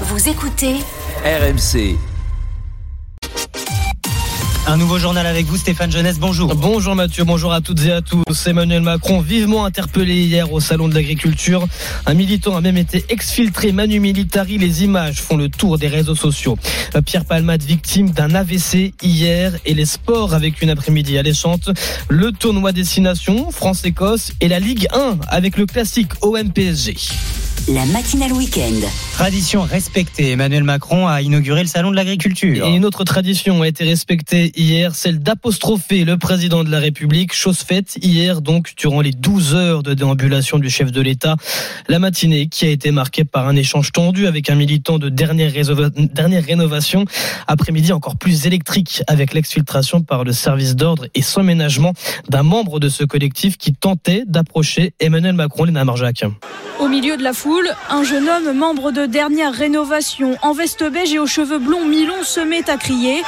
Vous écoutez RMC. Un nouveau journal avec vous, Stéphane Jeunesse. Bonjour. Bonjour Mathieu, bonjour à toutes et à tous. Emmanuel Macron, vivement interpellé hier au Salon de l'Agriculture. Un militant a même été exfiltré Manu Militari. Les images font le tour des réseaux sociaux. Pierre Palmade, victime d'un AVC hier. Et les sports avec une après-midi alléchante. Le tournoi Destination, France-Écosse. Et la Ligue 1 avec le classique OM-PSG. La matinale week-end. Tradition respectée. Emmanuel Macron a inauguré le salon de l'agriculture. Et une autre tradition a été respectée hier, celle d'apostropher le président de la République. Chose faite hier, donc, durant les 12 heures de déambulation du chef de l'État. La matinée qui a été marquée par un échange tendu avec un militant de dernière, dernière rénovation. Après-midi encore plus électrique avec l'exfiltration par le service d'ordre et son ménagement d'un membre de ce collectif qui tentait d'approcher Emmanuel Macron, Léna Marjac. Au milieu de la foule, un jeune homme membre de dernière rénovation en veste beige et aux cheveux blonds mi-longs se met à crier.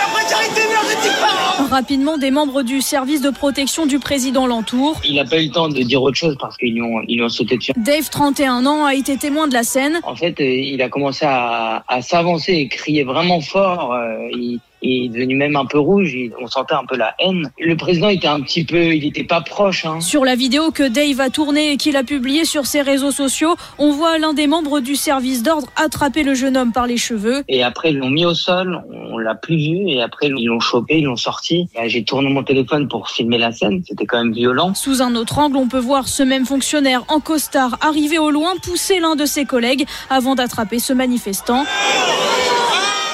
Rapidement, des membres du service de protection du président l'entourent. Il n'a pas eu le temps de dire autre chose parce qu'ils lui ont, ils ont sauté dessus. Dave, 31 ans, a été témoin de la scène. En fait, euh, il a commencé à, à s'avancer et crier vraiment fort. euh, Il, il est devenu même un peu rouge. On sentait un peu la haine. Le président était un petit peu, il n'était pas proche. Hein. Sur la vidéo que Dave a tournée et qu'il a publiée sur ses réseaux sociaux, on voit l'un des membres du service d'ordre attraper le jeune homme par les cheveux. Et après, ils l'ont mis au sol. On l'a plus vu. Et après, ils l'ont chopé, ils l'ont sorti. J'ai tourné mon téléphone pour filmer la scène. C'était quand même violent. Sous un autre angle, on peut voir ce même fonctionnaire en costard arriver au loin pousser l'un de ses collègues avant d'attraper ce manifestant.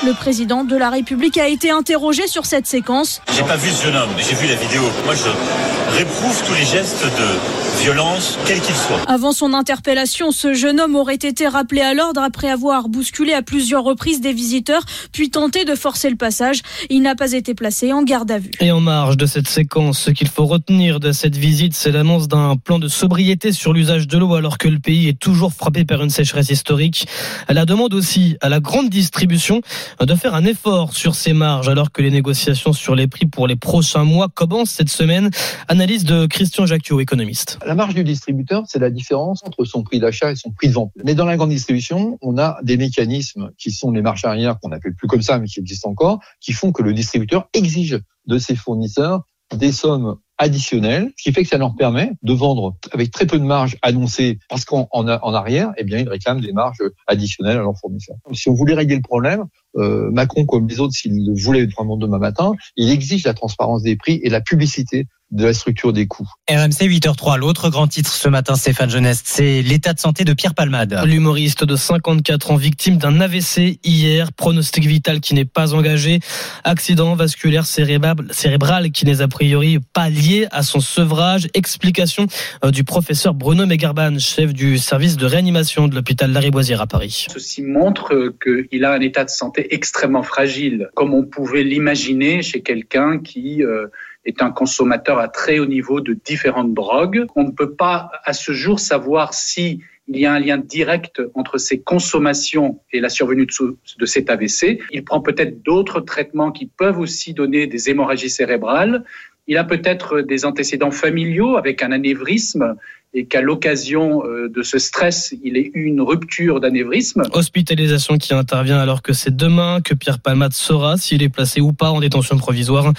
Le président de la République a été interrogé sur cette séquence. J'ai pas vu ce jeune homme, mais j'ai vu la vidéo. Moi, je réprouve tous les gestes de violence, quels qu'ils soient. Avant son interpellation, ce jeune homme aurait été rappelé à l'ordre après avoir bousculé à plusieurs reprises des visiteurs, puis tenté de forcer le passage. Il n'a pas été placé en garde à vue. Et en marge de cette séquence, ce qu'il faut retenir de cette visite, c'est l'annonce d'un plan de sobriété sur l'usage de l'eau alors que le pays est toujours frappé par une sécheresse historique. La demande aussi à la grande distribution de faire un effort sur ses marges alors que les négociations sur les prix pour les prochains mois commencent cette semaine. Analyse de Christian Jacquiot, économiste. La marge du distributeur, c'est la différence entre son prix d'achat et son prix de vente. Mais dans la grande distribution, on a des mécanismes qui sont les marges arrière, qu'on n'appelle plus comme ça, mais qui existent encore, qui font que le distributeur exige de ses fournisseurs des sommes additionnelles, ce qui fait que ça leur permet de vendre avec très peu de marge annoncée, parce qu'en en, en arrière, eh bien, ils réclament des marges additionnelles à leurs fournisseurs. Si on voulait régler le problème, euh, Macron, comme les autres, s'il le voulait vraiment demain matin, il exige la transparence des prix et la publicité de la structure des coûts. RMC 8h03, l'autre grand titre ce matin, Stéphane Jeunesse, c'est l'état de santé de Pierre Palmade. L'humoriste de 54 ans, victime d'un AVC hier, pronostic vital qui n'est pas engagé, accident vasculaire cérébral, cérébral qui n'est a priori pas lié à son sevrage. Explication euh, du professeur Bruno Megarban, chef du service de réanimation de l'hôpital Lariboisière à Paris. Ceci montre qu'il a un état de santé extrêmement fragile, comme on pouvait l'imaginer chez quelqu'un qui euh, est un consommateur à très haut niveau de différentes drogues. On ne peut pas à ce jour savoir si il y a un lien direct entre ses consommations et la survenue de cet AVC. Il prend peut-être d'autres traitements qui peuvent aussi donner des hémorragies cérébrales. Il a peut-être des antécédents familiaux avec un anévrisme et qu'à l'occasion de ce stress, il ait eu une rupture d'anévrisme. Hospitalisation qui intervient alors que c'est demain que Pierre Palmade saura s'il est placé ou pas en détention provisoire.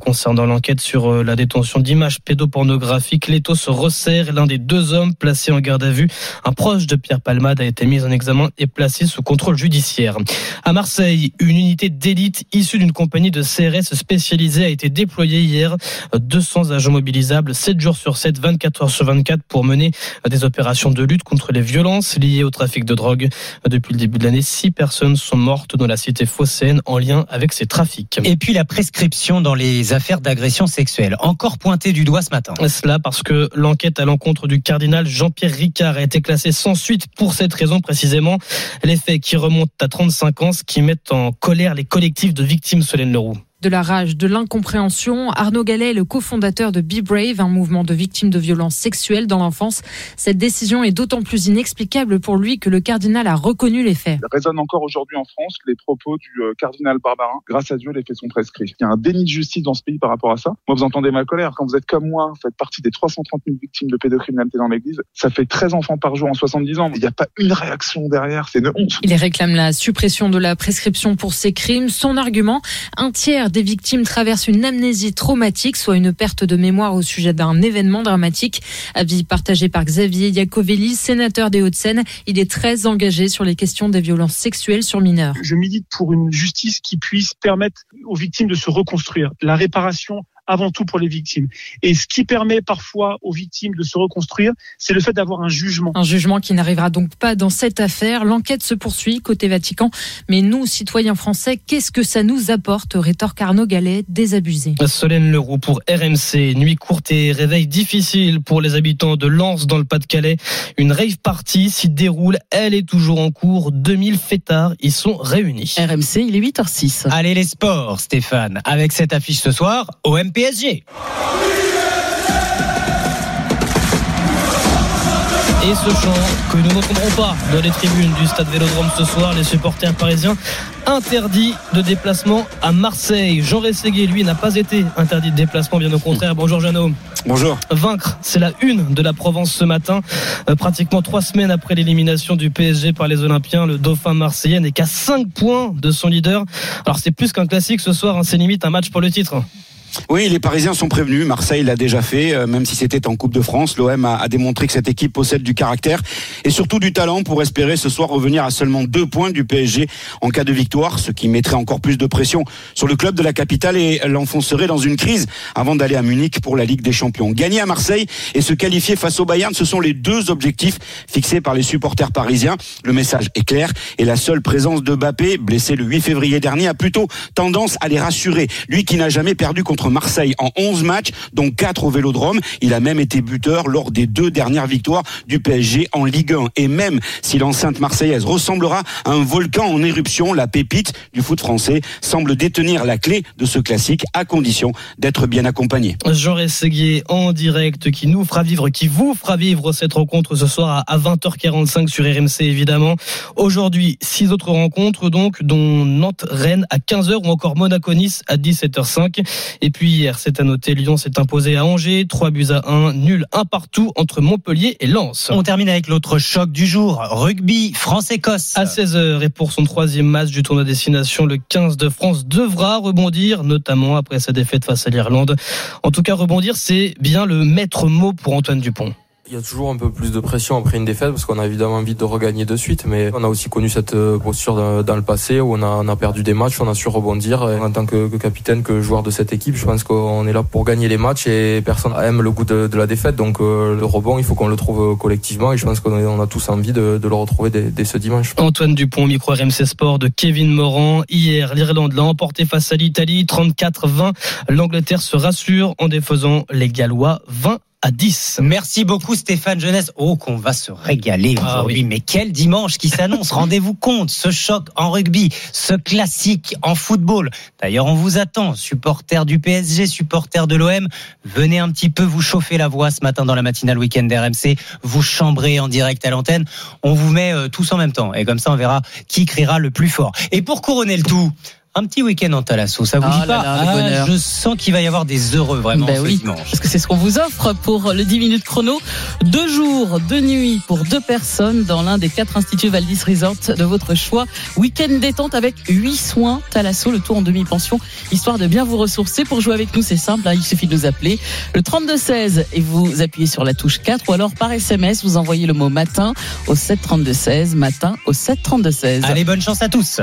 Concernant l'enquête sur la détention d'images pédopornographiques, l'étau se resserre. L'un des deux hommes placés en garde à vue, un proche de Pierre Palmade, a été mis en examen et placé sous contrôle judiciaire. À Marseille, une unité d'élite issue d'une compagnie de CRS spécialisée a été déployée hier. 200 agents mobilisables, 7 jours sur 7, 24 heures sur 24 pour mener des opérations de lutte contre les violences liées au trafic de drogue. Depuis le début de l'année, six personnes sont mortes dans la cité phocéenne en lien avec ces trafics. Et puis la prescription dans les affaires d'agression sexuelle, encore pointée du doigt ce matin. Cela parce que l'enquête à l'encontre du cardinal Jean-Pierre Ricard a été classée sans suite pour cette raison précisément? Les faits qui remontent à 35 ans, ce qui mettent en colère les collectifs de victimes Solène Leroux. De la rage, de l'incompréhension, Arnaud Gallet est le cofondateur de Be Brave, un mouvement de victimes de violences sexuelles dans l'enfance. Cette décision est d'autant plus inexplicable pour lui que le cardinal a reconnu les faits. Il résonne encore aujourd'hui en France les propos du euh, cardinal Barbarin. Grâce à Dieu, les faits sont prescrits. Il y a un déni de justice dans ce pays par rapport à ça. Moi, vous entendez ma colère. Quand vous êtes comme moi, vous faites partie des 330 000 victimes de pédocriminalité dans l'église. Ça fait 13 enfants par jour en 70 ans. Il n'y a pas une réaction derrière. C'est une honte. Il réclame la suppression de la prescription pour ces crimes. Son argument, un tiers des victimes traversent une amnésie traumatique, soit une perte de mémoire au sujet d'un événement dramatique. Avis partagé par Xavier Iacovelli, sénateur des Hauts-de-Seine. Il est très engagé sur les questions des violences sexuelles sur mineurs. Je milite pour une justice qui puisse permettre aux victimes de se reconstruire. La réparation avant tout pour les victimes. Et ce qui permet parfois aux victimes de se reconstruire, c'est le fait d'avoir un jugement. Un jugement qui n'arrivera donc pas dans cette affaire. L'enquête se poursuit côté Vatican. Mais nous, citoyens français, qu'est-ce que ça nous apporte rétorque Arnaud Gallet, désabusé. Solène Leroux pour RMC. Nuit courte et réveil difficile pour les habitants de Lens dans le Pas-de-Calais. Une rave party s'y déroule. Elle est toujours en cours. 2000 fêtards y sont réunis. RMC, il est 8h06. Allez les sports, Stéphane. Avec cette affiche ce soir, OM PSG. Et ce chant que nous n'entendrons pas dans les tribunes du stade Vélodrome ce soir, les supporters parisiens interdits de déplacement à Marseille. Jean Rességuier, lui, n'a pas été interdit de déplacement, bien au contraire. Bonjour Jeannot. Bonjour. Vaincre, c'est la une de la Provence ce matin. Euh, pratiquement trois semaines après l'élimination du PSG par les Olympiens, le Dauphin marseillais n'est qu'à 5 points de son leader. Alors c'est plus qu'un classique ce soir, hein, c'est limite un match pour le titre. Oui, les Parisiens sont prévenus. Marseille l'a déjà fait, euh, même si c'était en Coupe de France. L'OM a, a, démontré que cette équipe possède du caractère et surtout du talent pour espérer ce soir revenir à seulement deux points du PSG en cas de victoire, ce qui mettrait encore plus de pression sur le club de la capitale et l'enfoncerait dans une crise avant d'aller à Munich pour la Ligue des Champions. Gagner à Marseille et se qualifier face au Bayern, ce sont les deux objectifs fixés par les supporters parisiens. Le message est clair et la seule présence de Bappé, blessé le 8 février dernier, a plutôt tendance à les rassurer. Lui qui n'a jamais perdu contre Marseille en 11 matchs, dont 4 au Vélodrome. Il a même été buteur lors des deux dernières victoires du PSG en Ligue 1. Et même si l'enceinte marseillaise ressemblera à un volcan en éruption, la pépite du foot français semble détenir la clé de ce classique à condition d'être bien accompagné. Jean Rességuier en direct qui nous fera vivre, qui vous fera vivre cette rencontre ce soir à 20h45 sur RMC évidemment. Aujourd'hui, six autres rencontres donc, dont Nantes-Rennes à 15h ou encore Monaco-Nice à 17h05. Et puis hier, c'est à noter, Lyon s'est imposé à Angers, 3 buts à 1, nul un partout entre Montpellier et Lens. On termine avec l'autre choc du jour, rugby France-Écosse. À 16h et pour son troisième match du tournoi destination, le 15 de France devra rebondir, notamment après sa défaite face à l'Irlande. En tout cas, rebondir, c'est bien le maître mot pour Antoine Dupont. Il y a toujours un peu plus de pression après une défaite parce qu'on a évidemment envie de regagner de suite, mais on a aussi connu cette posture dans le passé où on a, perdu des matchs, on a su rebondir. En tant que, capitaine, que joueur de cette équipe, je pense qu'on est là pour gagner les matchs et personne aime le goût de, la défaite. Donc euh, le rebond, il faut qu'on le trouve collectivement et je pense qu'on a tous envie de, le retrouver dès, dès, ce dimanche. Antoine Dupont, micro RMC Sport de Kevin Morand. Hier, l'Irlande l'a emporté face à l'Italie 34-20. L'Angleterre se rassure en défaisant les Gallois 20 à 10. Merci beaucoup Stéphane Jeunesse. Oh qu'on va se régaler aujourd'hui. Ah oui. Mais quel dimanche qui s'annonce. Rendez-vous compte, ce choc en rugby, ce classique en football. D'ailleurs, on vous attend, supporters du PSG, supporters de l'OM. Venez un petit peu vous chauffer la voix ce matin dans la matinale week-end d'RMC. Vous chambrez en direct à l'antenne. On vous met euh, tous en même temps. Et comme ça, on verra qui criera le plus fort. Et pour couronner le tout, un petit week-end en Talasso, ça vous ah dit pas là ah, Je sens qu'il va y avoir des heureux vraiment ben ce oui, dimanche. Parce que c'est ce qu'on vous offre pour le 10 minutes chrono. Deux jours, deux nuits pour deux personnes dans l'un des quatre instituts Valdis Resort de votre choix. Week-end détente avec huit soins Talasso, le tout en demi-pension, histoire de bien vous ressourcer. Pour jouer avec nous, c'est simple, hein, il suffit de nous appeler le 3216 et vous appuyez sur la touche 4 ou alors par SMS, vous envoyez le mot matin au 73216, matin au 73216. Allez, bonne chance à tous.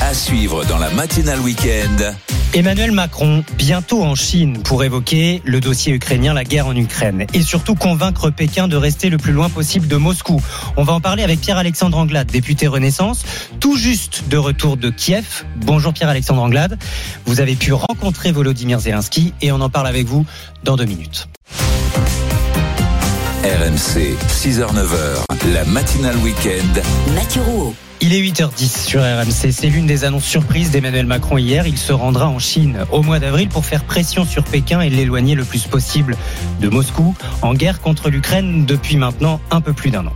À suivre dans la matinale week-end. Emmanuel Macron, bientôt en Chine pour évoquer le dossier ukrainien, la guerre en Ukraine, et surtout convaincre Pékin de rester le plus loin possible de Moscou. On va en parler avec Pierre-Alexandre Anglade, député Renaissance, tout juste de retour de Kiev. Bonjour Pierre-Alexandre Anglade. Vous avez pu rencontrer Volodymyr Zelensky et on en parle avec vous dans deux minutes. RMC, 6h-9h, la matinale week-end. Mathieu Rouault. Il est 8h10 sur RMC. C'est l'une des annonces surprises d'Emmanuel Macron hier. Il se rendra en Chine au mois d'avril pour faire pression sur Pékin et l'éloigner le plus possible de Moscou, en guerre contre l'Ukraine depuis maintenant un peu plus d'un an.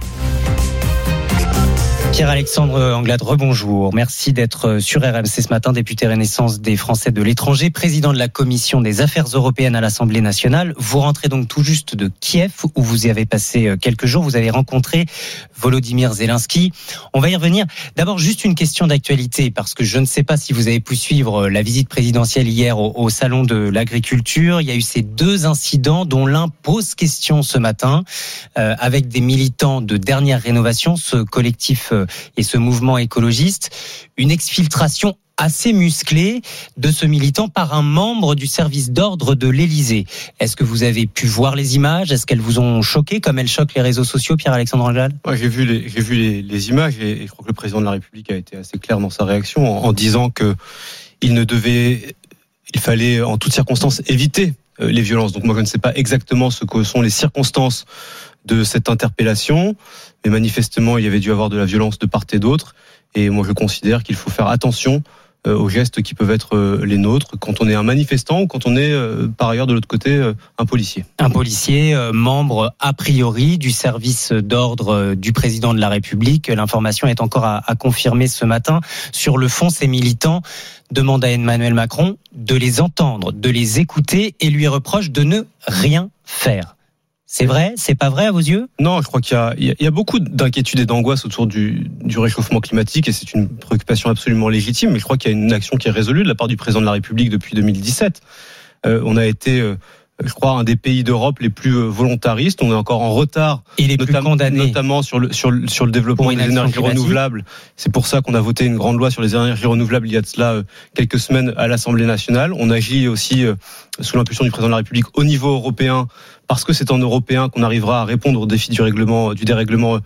Pierre-Alexandre Anglade, rebonjour. Merci d'être sur RMC ce matin, député Renaissance des Français de l'étranger, président de la Commission des Affaires européennes à l'Assemblée nationale. Vous rentrez donc tout juste de Kiev, où vous y avez passé quelques jours. Vous avez rencontré Volodymyr Zelensky. On va y revenir. D'abord, juste une question d'actualité, parce que je ne sais pas si vous avez pu suivre la visite présidentielle hier au, au Salon de l'Agriculture. Il y a eu ces deux incidents, dont l'un pose question ce matin, euh, avec des militants de dernière rénovation, ce collectif euh, et ce mouvement écologiste, une exfiltration assez musclée de ce militant par un membre du service d'ordre de l'Élysée. Est-ce que vous avez pu voir les images? Est-ce qu'elles vous ont choqué comme elles choquent les réseaux sociaux, Pierre-Alexandre Anglade? J'ai vu les, j'ai vu les, images et, et, je crois que le président de la République a été assez clair dans sa réaction en, en disant que il ne devait, il fallait en toutes circonstances éviter euh, les violences. Donc moi, je ne sais pas exactement ce que sont les circonstances de cette interpellation, mais manifestement, il y avait dû avoir de la violence de part et d'autre. Et moi, je considère qu'il faut faire attention euh, aux gestes qui peuvent être euh, les nôtres quand on est un manifestant ou quand on est par ailleurs de l'autre côté un policier. Un policier, membre a priori du service d'ordre du président de la République. L'information est encore à, à confirmer ce matin. Sur le fond, ces militants demandent à Emmanuel Macron de les entendre, de les écouter et lui reprochent de ne rien faire. C'est vrai? C'est pas vrai à vos yeux? Non, je crois qu'il y, a, beaucoup d'inquiétudes et d'angoisse autour du, du, réchauffement climatique et c'est une préoccupation absolument légitime. Mais je crois qu'il y a une action qui est résolue de la part du président de la République depuis 2017. Euh, on a été euh, je crois, un des pays d'Europe les plus volontaristes. On est encore en retard, et les notamment, notamment sur le sur le, sur le développement des énergies climatique. renouvelables. C'est pour ça qu'on a voté une grande loi sur les énergies renouvelables il y a de cela quelques semaines à l'Assemblée nationale. On agit aussi sous l'impulsion du président de la République au niveau européen parce que c'est en européen qu'on arrivera à répondre aux défis du règlement du dérèglement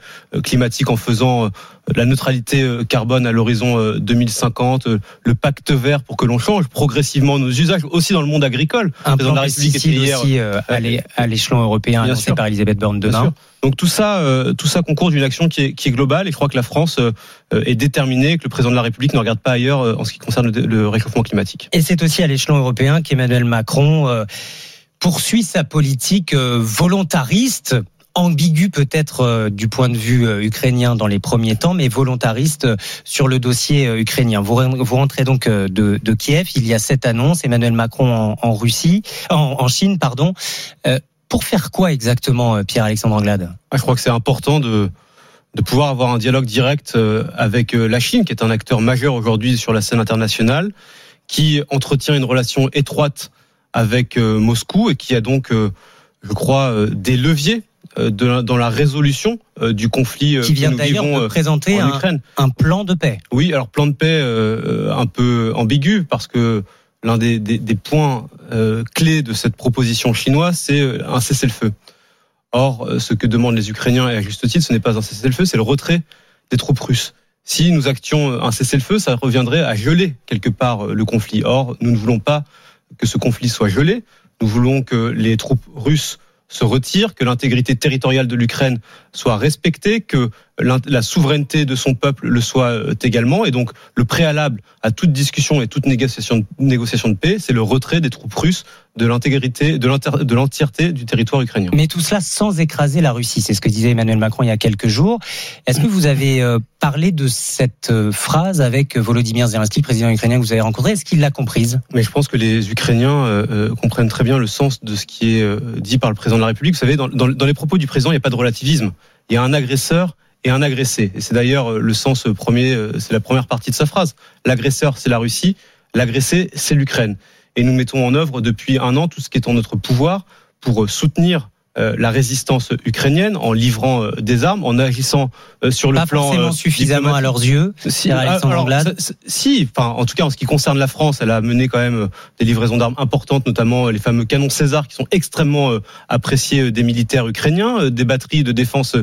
climatique en faisant la neutralité carbone à l'horizon 2050, le pacte vert pour que l'on change progressivement nos usages aussi dans le monde agricole. Un plan la aussi euh, à l'échelon européen annoncé sûr. par Elisabeth Borne demain. Donc tout ça, euh, tout ça concourt d'une action qui est, qui est, globale et je crois que la France euh, est déterminée, que le président de la République ne regarde pas ailleurs euh, en ce qui concerne le, le réchauffement climatique. Et c'est aussi à l'échelon européen qu'Emmanuel Macron euh, poursuit sa politique euh, volontariste ambigu peut-être euh, du point de vue euh, ukrainien dans les premiers temps, mais volontariste euh, sur le dossier ukrainien. Vous, vous rentrez donc de, de, Kiev. Il y a cette annonce, Emmanuel Macron en, en Russie, en, en, Chine, pardon. pour faire quoi exactement, Pierre-Alexandre Anglade? Ah, Je crois que c'est important de de pouvoir avoir un dialogue direct avec la Chine, qui est un acteur majeur aujourd'hui sur la scène internationale, qui entretient une relation étroite avec Moscou et qui a donc, je crois, des leviers de la, dans la résolution euh, du conflit qui vient d'ailleurs de présenter en un, Ukraine. un plan de paix. Oui, alors plan de paix euh, un peu ambigu parce que l'un des, des, des, points euh, clés de cette proposition chinoise, c'est un cessez-le-feu. Or, ce que demandent les Ukrainiens, et à juste titre, ce n'est pas un cessez-le-feu, c'est le retrait des troupes russes. Si nous actions un cessez-le-feu, ça reviendrait à geler quelque part le conflit. Or, nous ne voulons pas que ce conflit soit gelé. Nous voulons que les troupes russes se retire, que l'intégrité territoriale de l'Ukraine soit respectée, que la souveraineté de son peuple le soit également. Et donc, le préalable à toute discussion et toute négociation, négociation de paix, c'est le retrait des troupes russes de l'intégrité, de l'entièreté du territoire ukrainien. Mais tout cela sans écraser la Russie. C'est ce que disait Emmanuel Macron il y a quelques jours. Est-ce que vous avez parlé de cette phrase avec Volodymyr Zelensky, président ukrainien que vous avez rencontré? Est-ce qu'il l'a comprise? Mais je pense que les Ukrainiens euh, comprennent très bien le sens de ce qui est dit par le président de la République. Vous savez, dans, dans, dans les propos du président, il n'y a pas de relativisme. Il y a un agresseur et un agressé. Et c'est d'ailleurs le sens premier, c'est la première partie de sa phrase. L'agresseur, c'est la Russie. L'agressé, c'est l'Ukraine. Et nous mettons en œuvre depuis un an tout ce qui est en notre pouvoir pour soutenir la résistance ukrainienne en livrant des armes, en agissant sur le Pas plan forcément suffisamment à leurs yeux. Si, alors, si, enfin, en tout cas en ce qui concerne la France, elle a mené quand même des livraisons d'armes importantes, notamment les fameux canons César qui sont extrêmement appréciés des militaires ukrainiens, des batteries de défense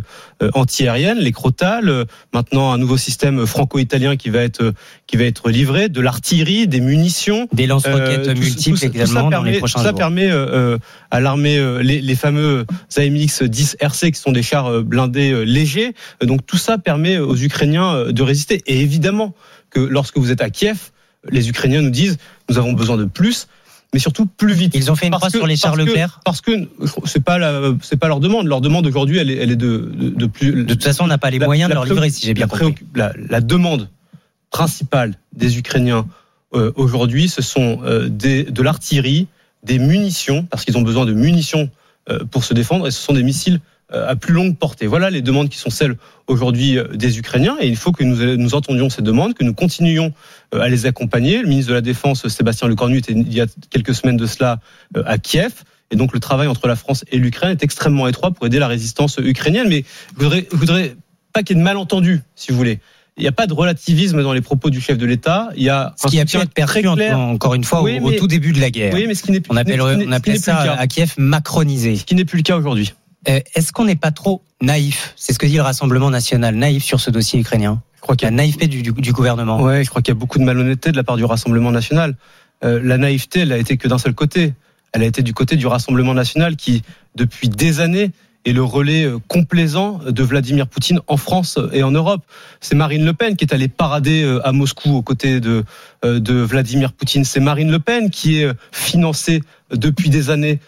antiaérienne, les Crotales, maintenant un nouveau système franco-italien qui va être qui va être livré, de l'artillerie, des munitions, des lance-roquettes euh, multiples tout, également tout ça dans permet, les prochains ça jours. permet euh, à l'armée les, les fameux AMX 10 RC qui sont des chars euh, blindés euh, légers. Donc tout ça permet aux Ukrainiens euh, de résister. Et évidemment que lorsque vous êtes à Kiev, les Ukrainiens nous disent nous avons besoin de plus mais surtout plus vite. Ils ont fait une croix sur les chars Leclerc Parce que c'est pas c'est pas leur demande. Leur demande aujourd'hui, elle est, elle est de, de, de, plus. De toute façon, on n'a pas les moyens de leur livrer, si j'ai bien compris. La, la, demande principale des Ukrainiens euh, aujourd'hui, ce sont euh, des, de l'artillerie, des munitions, parce qu'ils ont besoin de munitions euh, pour se défendre, et ce sont des missiles à plus longue portée. Voilà les demandes qui sont celles aujourd'hui euh, des Ukrainiens et il faut que nous, nous entendions ces demandes, que nous continuions euh, à les accompagner. Le ministre de la Défense, Sébastien Lecornu, était il y a quelques semaines de cela à Kiev. Et donc le travail entre la France et l'Ukraine est extrêmement étroit pour aider la résistance ukrainienne. Mais je voudrais, je voudrais pas qu'il y ait de malentendus, si vous voulez. Il n'y a pas de relativisme dans les propos du chef de l'État. Il y a ce qui a pu être perçu clair. encore une fois oui, au, au, tout début de la guerre. Oui, mais ce qui n'est on appelle, on appelait ça à Kiev macronisé. Ce qui n'est plus le cas aujourd'hui. Euh, est-ce qu'on n'est pas trop naïf? C'est ce que dit le Rassemblement national, naïf sur ce dossier ukrainien. Je crois qu'il y a naïveté du, du, du gouvernement. Ouais, je crois qu'il y a beaucoup de malhonnêteté de la part du Rassemblement national. Euh, la naïveté, elle a été que d'un seul côté. Elle a été du côté du Rassemblement national qui, depuis des années, est le relais euh, complaisant de Vladimir Poutine en France et en Europe. C'est Marine Le Pen qui est allée parader à Moscou aux côtés de, de Vladimir Poutine. C'est Marine Le Pen qui est financée depuis des années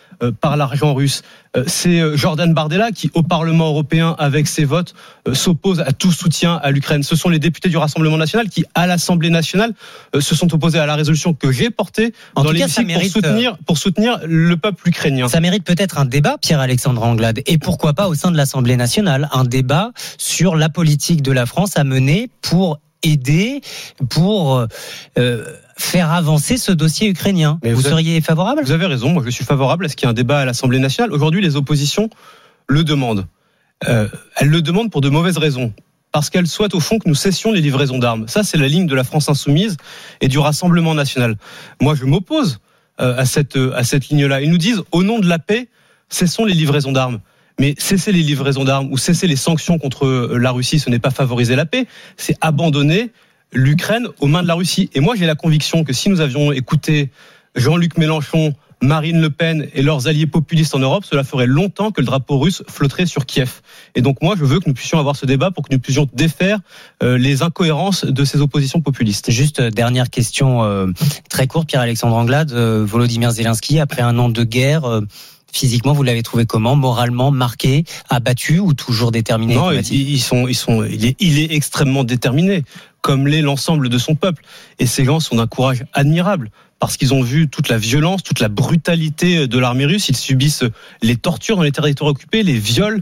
par l'argent russe. C'est Jordan Bardella qui, au Parlement européen, avec ses votes, s'oppose à tout soutien à l'Ukraine. Ce sont les députés du Rassemblement national qui, à l'Assemblée nationale, se sont opposés à la résolution que j'ai portée en dans l'hémicycle pour soutenir, pour soutenir le peuple ukrainien. Ça mérite peut-être un débat, Pierre-Alexandre Anglade, et pourquoi pas au sein de l'Assemblée nationale, un débat sur la politique de la France à mener pour aider, pour euh, faire avancer ce dossier ukrainien. Mais vous, vous seriez favorable? Vous avez raison, moi je suis favorable à ce qu'il y ait un débat à l'Assemblée nationale. Aujourd'hui, les oppositions le demandent. Euh, elles le demandent pour de mauvaises raisons. Parce qu'elles souhaitent au fond que nous cessions les livraisons d'armes. Ça, c'est la ligne de la France insoumise et du Rassemblement national. Moi, je m'oppose euh, à cette, à cette ligne-là. Ils nous disent, au nom de la paix, cessons les livraisons d'armes. Mais cesser les livraisons d'armes ou cesser les sanctions contre la Russie, ce n'est pas favoriser la paix, c'est abandonner l'Ukraine aux mains de la Russie. Et moi, j'ai la conviction que si nous avions écouté Jean-Luc Mélenchon, Marine Le Pen et leurs alliés populistes en Europe, cela ferait longtemps que le drapeau russe flotterait sur Kiev. Et donc moi, je veux que nous puissions avoir ce débat pour que nous puissions défaire euh, les incohérences de ces oppositions populistes. Juste euh, dernière question euh, très courte, Pierre-Alexandre Anglade. Volodymyr Zelensky, après un an de guerre, physiquement, vous l'avez trouvé comment Moralement marqué, abattu ou toujours déterminé Non, ils sont, ils sont, il est, il est extrêmement déterminé, comme l'est l'ensemble de son peuple. Et ces gens sont d'un courage admirable parce qu'ils ont vu toute la violence, toute la brutalité de l'armée russe. Ils subissent les tortures dans les territoires occupés, les viols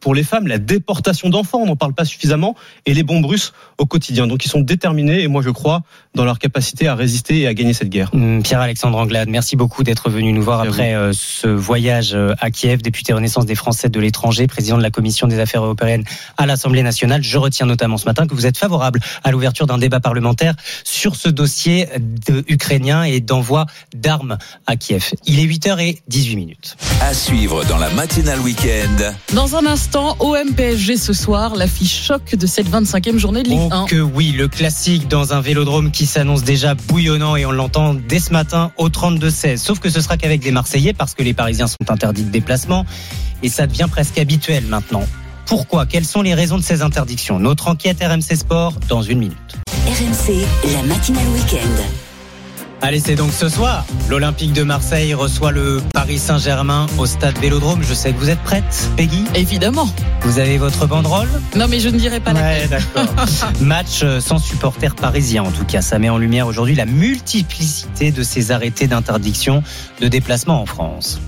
pour les femmes, la déportation d'enfants, on n'en parle pas suffisamment, et les bombes russes au quotidien. Donc ils sont déterminés, et moi je crois dans leur capacité à résister et à gagner cette guerre. Pierre-Alexandre Anglade, merci beaucoup d'être venu nous voir après euh, ce voyage à Kiev, député Renaissance des Français de l'étranger, président de la Commission des affaires européennes à l'Assemblée nationale. Je retiens notamment ce matin que vous êtes favorable à l'ouverture d'un débat parlementaire sur ce dossier de ukrainien et d'envoi d'armes à Kiev. Il est 8h18 minutes. À suivre dans la matinale week-end. Dans un instant, OM PSG ce soir, l'affiche choc de cette 25e journée de Ligue 1. Oh que oui, le classique dans un vélodrome qui s'annonce déjà bouillonnant et on l'entend dès ce matin au 32-16. Sauf que ce sera qu'avec des Marseillais parce que les Parisiens sont interdits de déplacement et ça devient presque habituel maintenant. Pourquoi? Quelles sont les raisons de ces interdictions? Notre enquête RMC Sport dans une minute. RMC, la matinale week-end. Allez, c'est donc ce soir. L'Olympique de Marseille reçoit le Paris Saint-Germain au stade Vélodrome. Je sais que vous êtes prête, Peggy Évidemment. Vous avez votre banderole Non, mais je ne dirai pas ouais, d'accord. Match sans supporters parisiens, en tout cas. Ça met en lumière aujourd'hui la multiplicité de ces arrêtés d'interdiction de déplacement en France.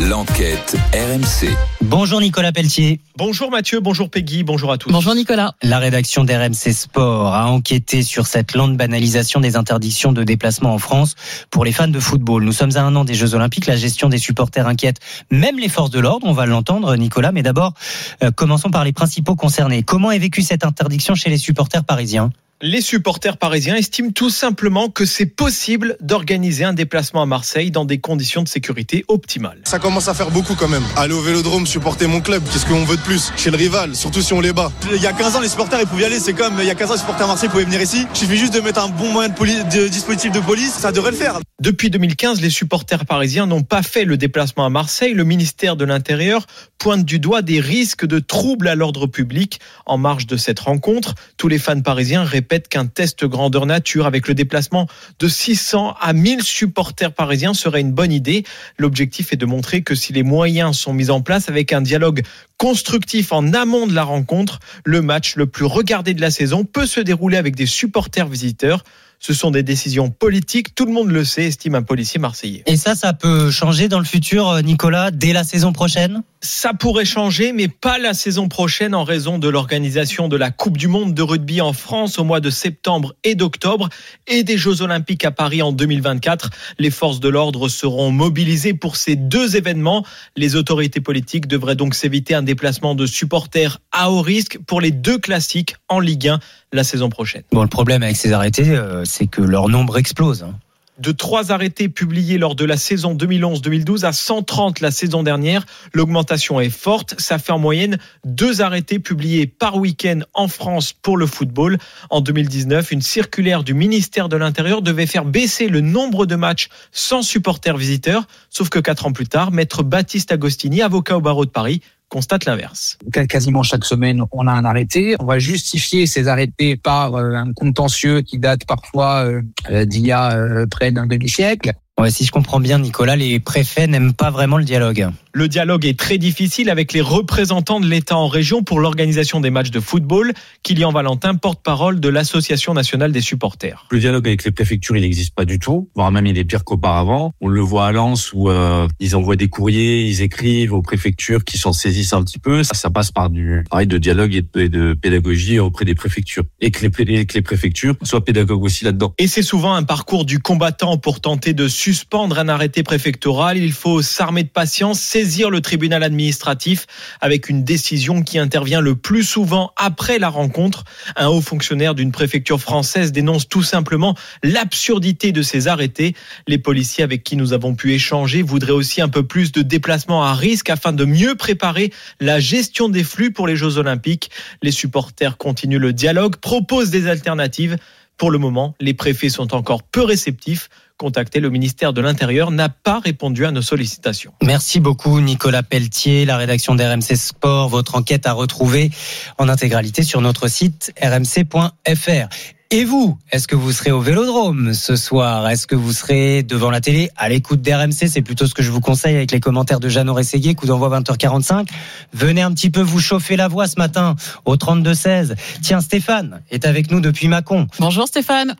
L'enquête RMC. Bonjour Nicolas Pelletier. Bonjour Mathieu, bonjour Peggy, bonjour à tous. Bonjour Nicolas. La rédaction d'RMC Sport a enquêté sur cette lente banalisation des interdictions de déplacement en France pour les fans de football. Nous sommes à un an des Jeux Olympiques, la gestion des supporters inquiète même les forces de l'ordre, on va l'entendre Nicolas, mais d'abord euh, commençons par les principaux concernés. Comment est vécue cette interdiction chez les supporters parisiens? Les supporters parisiens estiment tout simplement que c'est possible d'organiser un déplacement à Marseille dans des conditions de sécurité optimales. Ça commence à faire beaucoup quand même. Aller au Vélodrome, supporter mon club, qu'est-ce qu'on veut de plus Chez le rival, surtout si on les bat? Il y a 15 ans, les supporters ils pouvaient y aller. C'est comme il y a 15 ans, les supporters Marseille pouvaient venir ici. Il suffit juste de mettre un bon moyen de, poli- de dispositif de police, ça devrait le faire. Depuis 2015, les supporters parisiens n'ont pas fait le déplacement à Marseille. Le ministère de l'Intérieur pointe du doigt des risques de troubles à l'ordre public en marge de cette rencontre. Tous les fans parisiens répètent qu'un test grandeur nature avec le déplacement de 600 à 1000 supporters parisiens serait une bonne idée. L'objectif est de montrer que si les moyens sont mis en place avec un dialogue constructif en amont de la rencontre, le match le plus regardé de la saison peut se dérouler avec des supporters visiteurs. Ce sont des décisions politiques, tout le monde le sait, estime un policier marseillais. Et ça, ça peut changer dans le futur, euh, Nicolas, dès la saison prochaine? Ça pourrait changer, mais pas la saison prochaine en raison de l'organisation de la Coupe du Monde de rugby en France au mois de septembre et d'octobre et des Jeux Olympiques à Paris en 2024. Les forces de l'ordre seront mobilisées pour ces deux événements. Les autorités politiques devraient donc s'éviter un déplacement de supporters à haut risque pour les deux classiques en Ligue 1 la saison prochaine. Bon, le problème avec ces arrêtés, euh, c'est que leur nombre explose. hein. de trois arrêtés publiés lors de la saison 2011-2012 à 130 la saison dernière. L'augmentation est forte. Ça fait en moyenne deux arrêtés publiés par week-end en France pour le football. En 2019, une circulaire du ministère de l'Intérieur devait faire baisser le nombre de matchs sans supporters visiteurs. Sauf que quatre ans plus tard, maître Baptiste Agostini, avocat au barreau de Paris, constate l'inverse. Quasiment chaque semaine, on a un arrêté. On va justifier ces arrêtés par euh, un contentieux qui date parfois euh, euh, d'il y a près d'un demi-siècle. Ouais, si je comprends bien, Nicolas, les préfets n'aiment pas vraiment le dialogue. Le dialogue est très difficile avec les représentants de l'État en région pour l'organisation des matchs de football. Kylian Valentin, porte-parole de l'Association nationale des supporters. Le dialogue avec les préfectures, il n'existe pas du tout, voire même il est pire qu'auparavant. On le voit à Lens où euh, ils envoient des courriers, ils écrivent aux préfectures qui s'en saisissent un petit peu. Ça, ça passe par du travail de dialogue et de, et de pédagogie auprès des préfectures. Et que les, et que les préfectures soient pédagogues aussi là-dedans. Et c'est souvent un parcours du combattant pour tenter de suspendre un arrêté préfectoral. Il faut s'armer de patience, le tribunal administratif avec une décision qui intervient le plus souvent après la rencontre. Un haut fonctionnaire d'une préfecture française dénonce tout simplement l'absurdité de ces arrêtés. Les policiers avec qui nous avons pu échanger voudraient aussi un peu plus de déplacements à risque afin de mieux préparer la gestion des flux pour les Jeux Olympiques. Les supporters continuent le dialogue, proposent des alternatives. Pour le moment, les préfets sont encore peu réceptifs. Contacté, le ministère de l'Intérieur n'a pas répondu à nos sollicitations. Merci beaucoup, Nicolas Pelletier, la rédaction d'RMC Sport. Votre enquête à retrouver en intégralité sur notre site rmc.fr. Et vous, est-ce que vous serez au Vélodrome ce soir? Est-ce que vous serez devant la télé à l'écoute d'RMC C'est plutôt ce que je vous conseille avec les commentaires de Jeannot Rességuier, coup d'envoi 20h45. Venez un petit peu vous chauffer la voix ce matin au 32-16. Tiens, Stéphane est avec nous depuis Mâcon. Bonjour Stéphane.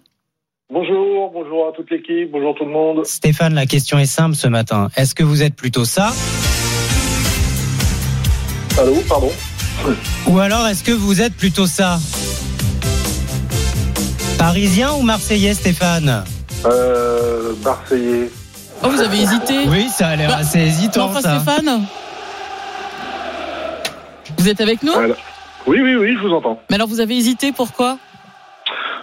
Bonjour, bonjour à toute l'équipe, bonjour tout le monde. Stéphane, la question est simple ce matin. Est-ce que vous êtes plutôt ça Allô, pardon Ou alors est-ce que vous êtes plutôt ça Parisien ou Marseillais, Stéphane euh, Marseillais. Oh, vous avez hésité Oui, ça a l'air Bah, assez hésitant. Non, pas ça. Stéphane Vous êtes avec nous Oui, oui, oui, je vous entends. Mais alors vous avez hésité, pourquoi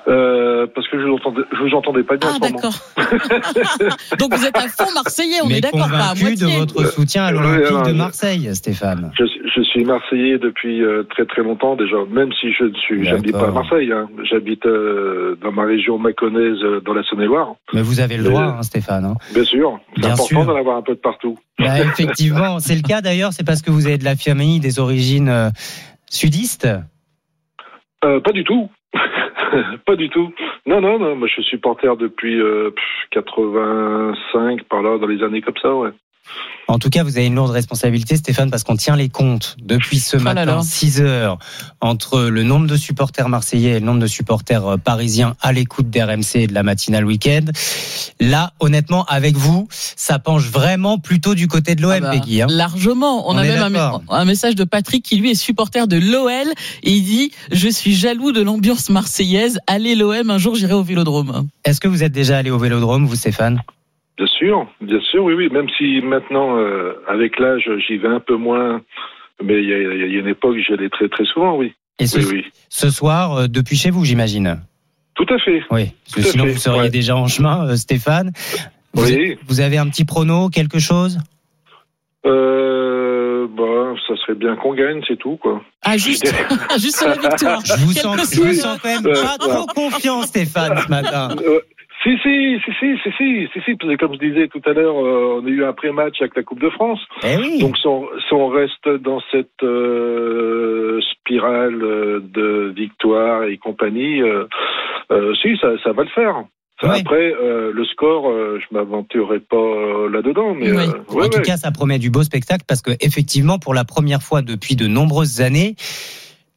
Euh, parce que je vous entendais, je vous entendais pas bien Ah en ce moment. d'accord. Donc vous êtes à fond marseillais, on Mais est d'accord, pas à convaincu de moitié. votre soutien à l'Olympique oui, de Marseille, Stéphane. Je, suis- je suis marseillais depuis euh, très très longtemps déjà, même si je ne suis, j'habite pas à. Marseille. hein. J'habite euh, dans ma région maconnaise, euh, dans la Saône-et-Loire. Mais vous avez le droit, hein, Stéphane. hein. Bien sûr, c'est Bien important sûr. d'en avoir un peu de partout. Bah, effectivement, c'est le cas d'ailleurs. C'est parce que vous avez de la famille, des origines euh, sudistes. Euh, pas du tout. pas du tout. Non, non, non. Moi, je suis supporter depuis euh, pff, 85, par là, dans les années comme ça, ouais. En tout cas, vous avez une lourde responsabilité, Stéphane, parce qu'on tient les comptes depuis ce Oh là matin, là. 6 heures, entre le nombre de supporters marseillais et le nombre de supporters euh, parisiens à l'écoute d'RMC et de la matinale week-end. Là, honnêtement, avec vous, ça penche vraiment plutôt du côté de l'OM, Ah bah, Peggy. hein. Largement. On, On a même un message de Patrick qui lui est supporter de l'OL et il dit Je suis jaloux de l'ambiance marseillaise. Allez l'OM, un jour j'irai au Vélodrome. Est-ce que vous êtes déjà allé au Vélodrome, vous, Stéphane? Bien sûr, bien sûr, oui, oui. Même si maintenant, euh, avec l'âge, j'y vais un peu moins. Mais il y a, il y a une époque, j'y allais très très souvent, oui. Et ce, Oui, oui. ce soir, euh, depuis chez vous, j'imagine Tout à fait. Oui, parce que Tout à sinon fait, vous seriez ouais. déjà en chemin, euh, Stéphane. Vous, Oui. vous avez un petit prono, quelque chose? Euh, bah, ça serait bien qu'on gagne, c'est tout, quoi. Ah, juste, juste sur la victoire. Je vous sens, je vous sens quand même pas trop confiant, Stéphane, ce matin. Si, si, si, si, si, si, si, si, comme je disais tout à l'heure, euh, on a eu un pré-match avec la Coupe de France. Eh oui. Donc, si on, reste dans cette euh, spirale euh, de victoire et compagnie, euh, si, ça, ça va le faire. Après, le score, euh, je m'aventurerai pas là-dedans. Mais, oui. en tout cas, ça promet du beau spectacle parce que effectivement, pour la première fois depuis de nombreuses années,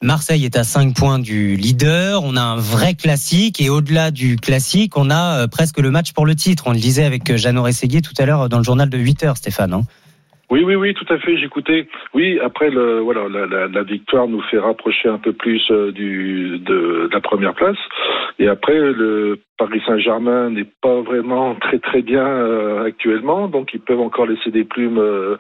Marseille est à 5 points du leader. On a un vrai classique et au-delà du classique, on a euh, presque le match pour le titre. On le disait avec euh, Jeannot Rességuier tout à l'heure dans le journal de 8 heures, Stéphane. hein. Oui, oui, oui, tout à fait. J'écoutais. Oui, après voilà, la, victoire nous fait rapprocher un peu plus euh, de, la première place. Et après, le Paris Saint-Germain n'est pas vraiment très très bien euh, actuellement, donc ils peuvent encore laisser des plumes. euh,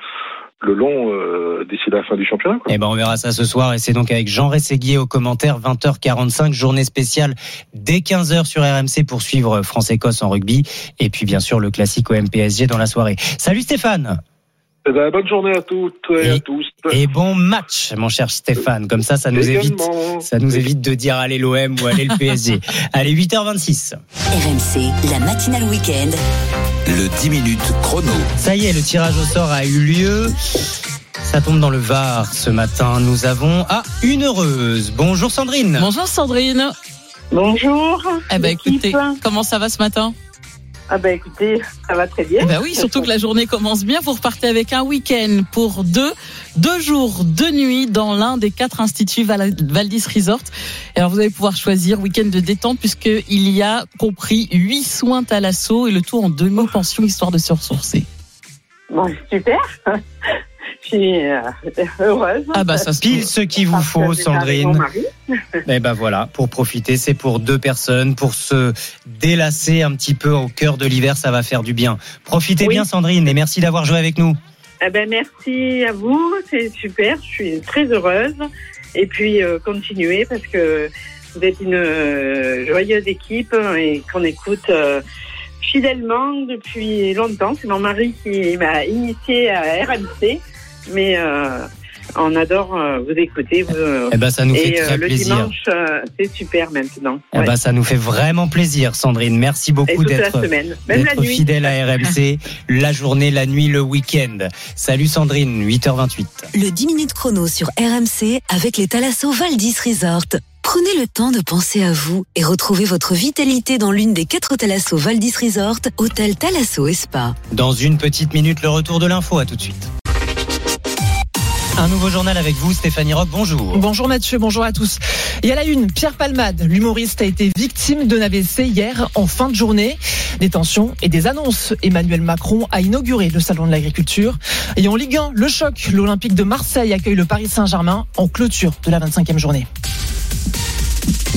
le long euh, d'ici la fin du championnat. Quoi. Eh ben, on verra ça ce soir et c'est donc avec Jean Rességuier au commentaire 20h45 journée spéciale dès 15h sur RMC pour suivre France-Écosse en rugby et puis bien sûr le classique au MPSG dans la soirée. Salut Stéphane. Eh ben, bonne journée à toutes et, à tous. Et bon match, mon cher Stéphane. Comme ça, ça nous évite, ça nous évite de dire allez l'OM ou allez le PSG. allez, 8h26. RMC, la matinale week-end. Le 10 minutes chrono. Ça y est, le tirage au sort a eu lieu. Ça tombe dans le Var ce matin. Nous avons ah une heureuse. Bonjour Sandrine. Bonjour Sandrine. Bonjour. Eh ben écoutez, comment ça va ce matin? Ah ben écoutez, ça va très bien. Eh ben oui, surtout que la journée commence bien. Vous repartez avec un week-end pour deux, deux jours, deux nuits dans l'un des quatre instituts Val- Valdis Resort. Et alors vous allez pouvoir choisir week-end de détente puisqu'il y a compris huit soins à l'assaut et le tout en demi-pension histoire de se ressourcer. Bon, super. Je suis euh, heureuse. Ah bah ça Pile ce qu'il vous faut, Sandrine. mari. Eh ben voilà, pour profiter, c'est pour deux personnes, pour se délasser un petit peu au cœur de l'hiver, ça va faire du bien. Profitez Oui. bien, Sandrine, et merci d'avoir joué avec nous. Eh ben merci à vous, c'est super. Je suis très heureuse. Et puis euh, continuez parce que vous êtes une euh, joyeuse équipe et qu'on écoute euh, fidèlement depuis longtemps. C'est mon mari qui m'a initié à RMC, mais euh, on adore euh, vous écouter. Vous, Eh ben, ça nous fait et, euh, très le plaisir. dimanche, euh, c'est super maintenant. Eh Ouais. ben, ça nous fait vraiment plaisir, Sandrine. Merci beaucoup d'être fidèle à RMC, la journée, la nuit, le week-end. Salut Sandrine, 8h28. Le 10 minutes chrono sur RMC avec les Thalasso Valdis Resort. Prenez le temps de penser à vous et retrouvez votre vitalité dans l'une des quatre Thalasso Valdis Resort, hôtel Thalasso et Spa. Dans une petite minute, le retour de l'info. À tout de suite. Un nouveau journal avec vous, Stéphanie Rock. Bonjour. Bonjour Mathieu, bonjour à tous. Il y a la une, Pierre Palmade, l'humoriste a été victime d'un AVC hier en fin de journée. Des tensions et des annonces. Emmanuel Macron a inauguré le salon de l'agriculture. Et en Ligue 1, le choc, l'Olympique de Marseille accueille le Paris Saint-Germain en clôture de la 25e journée.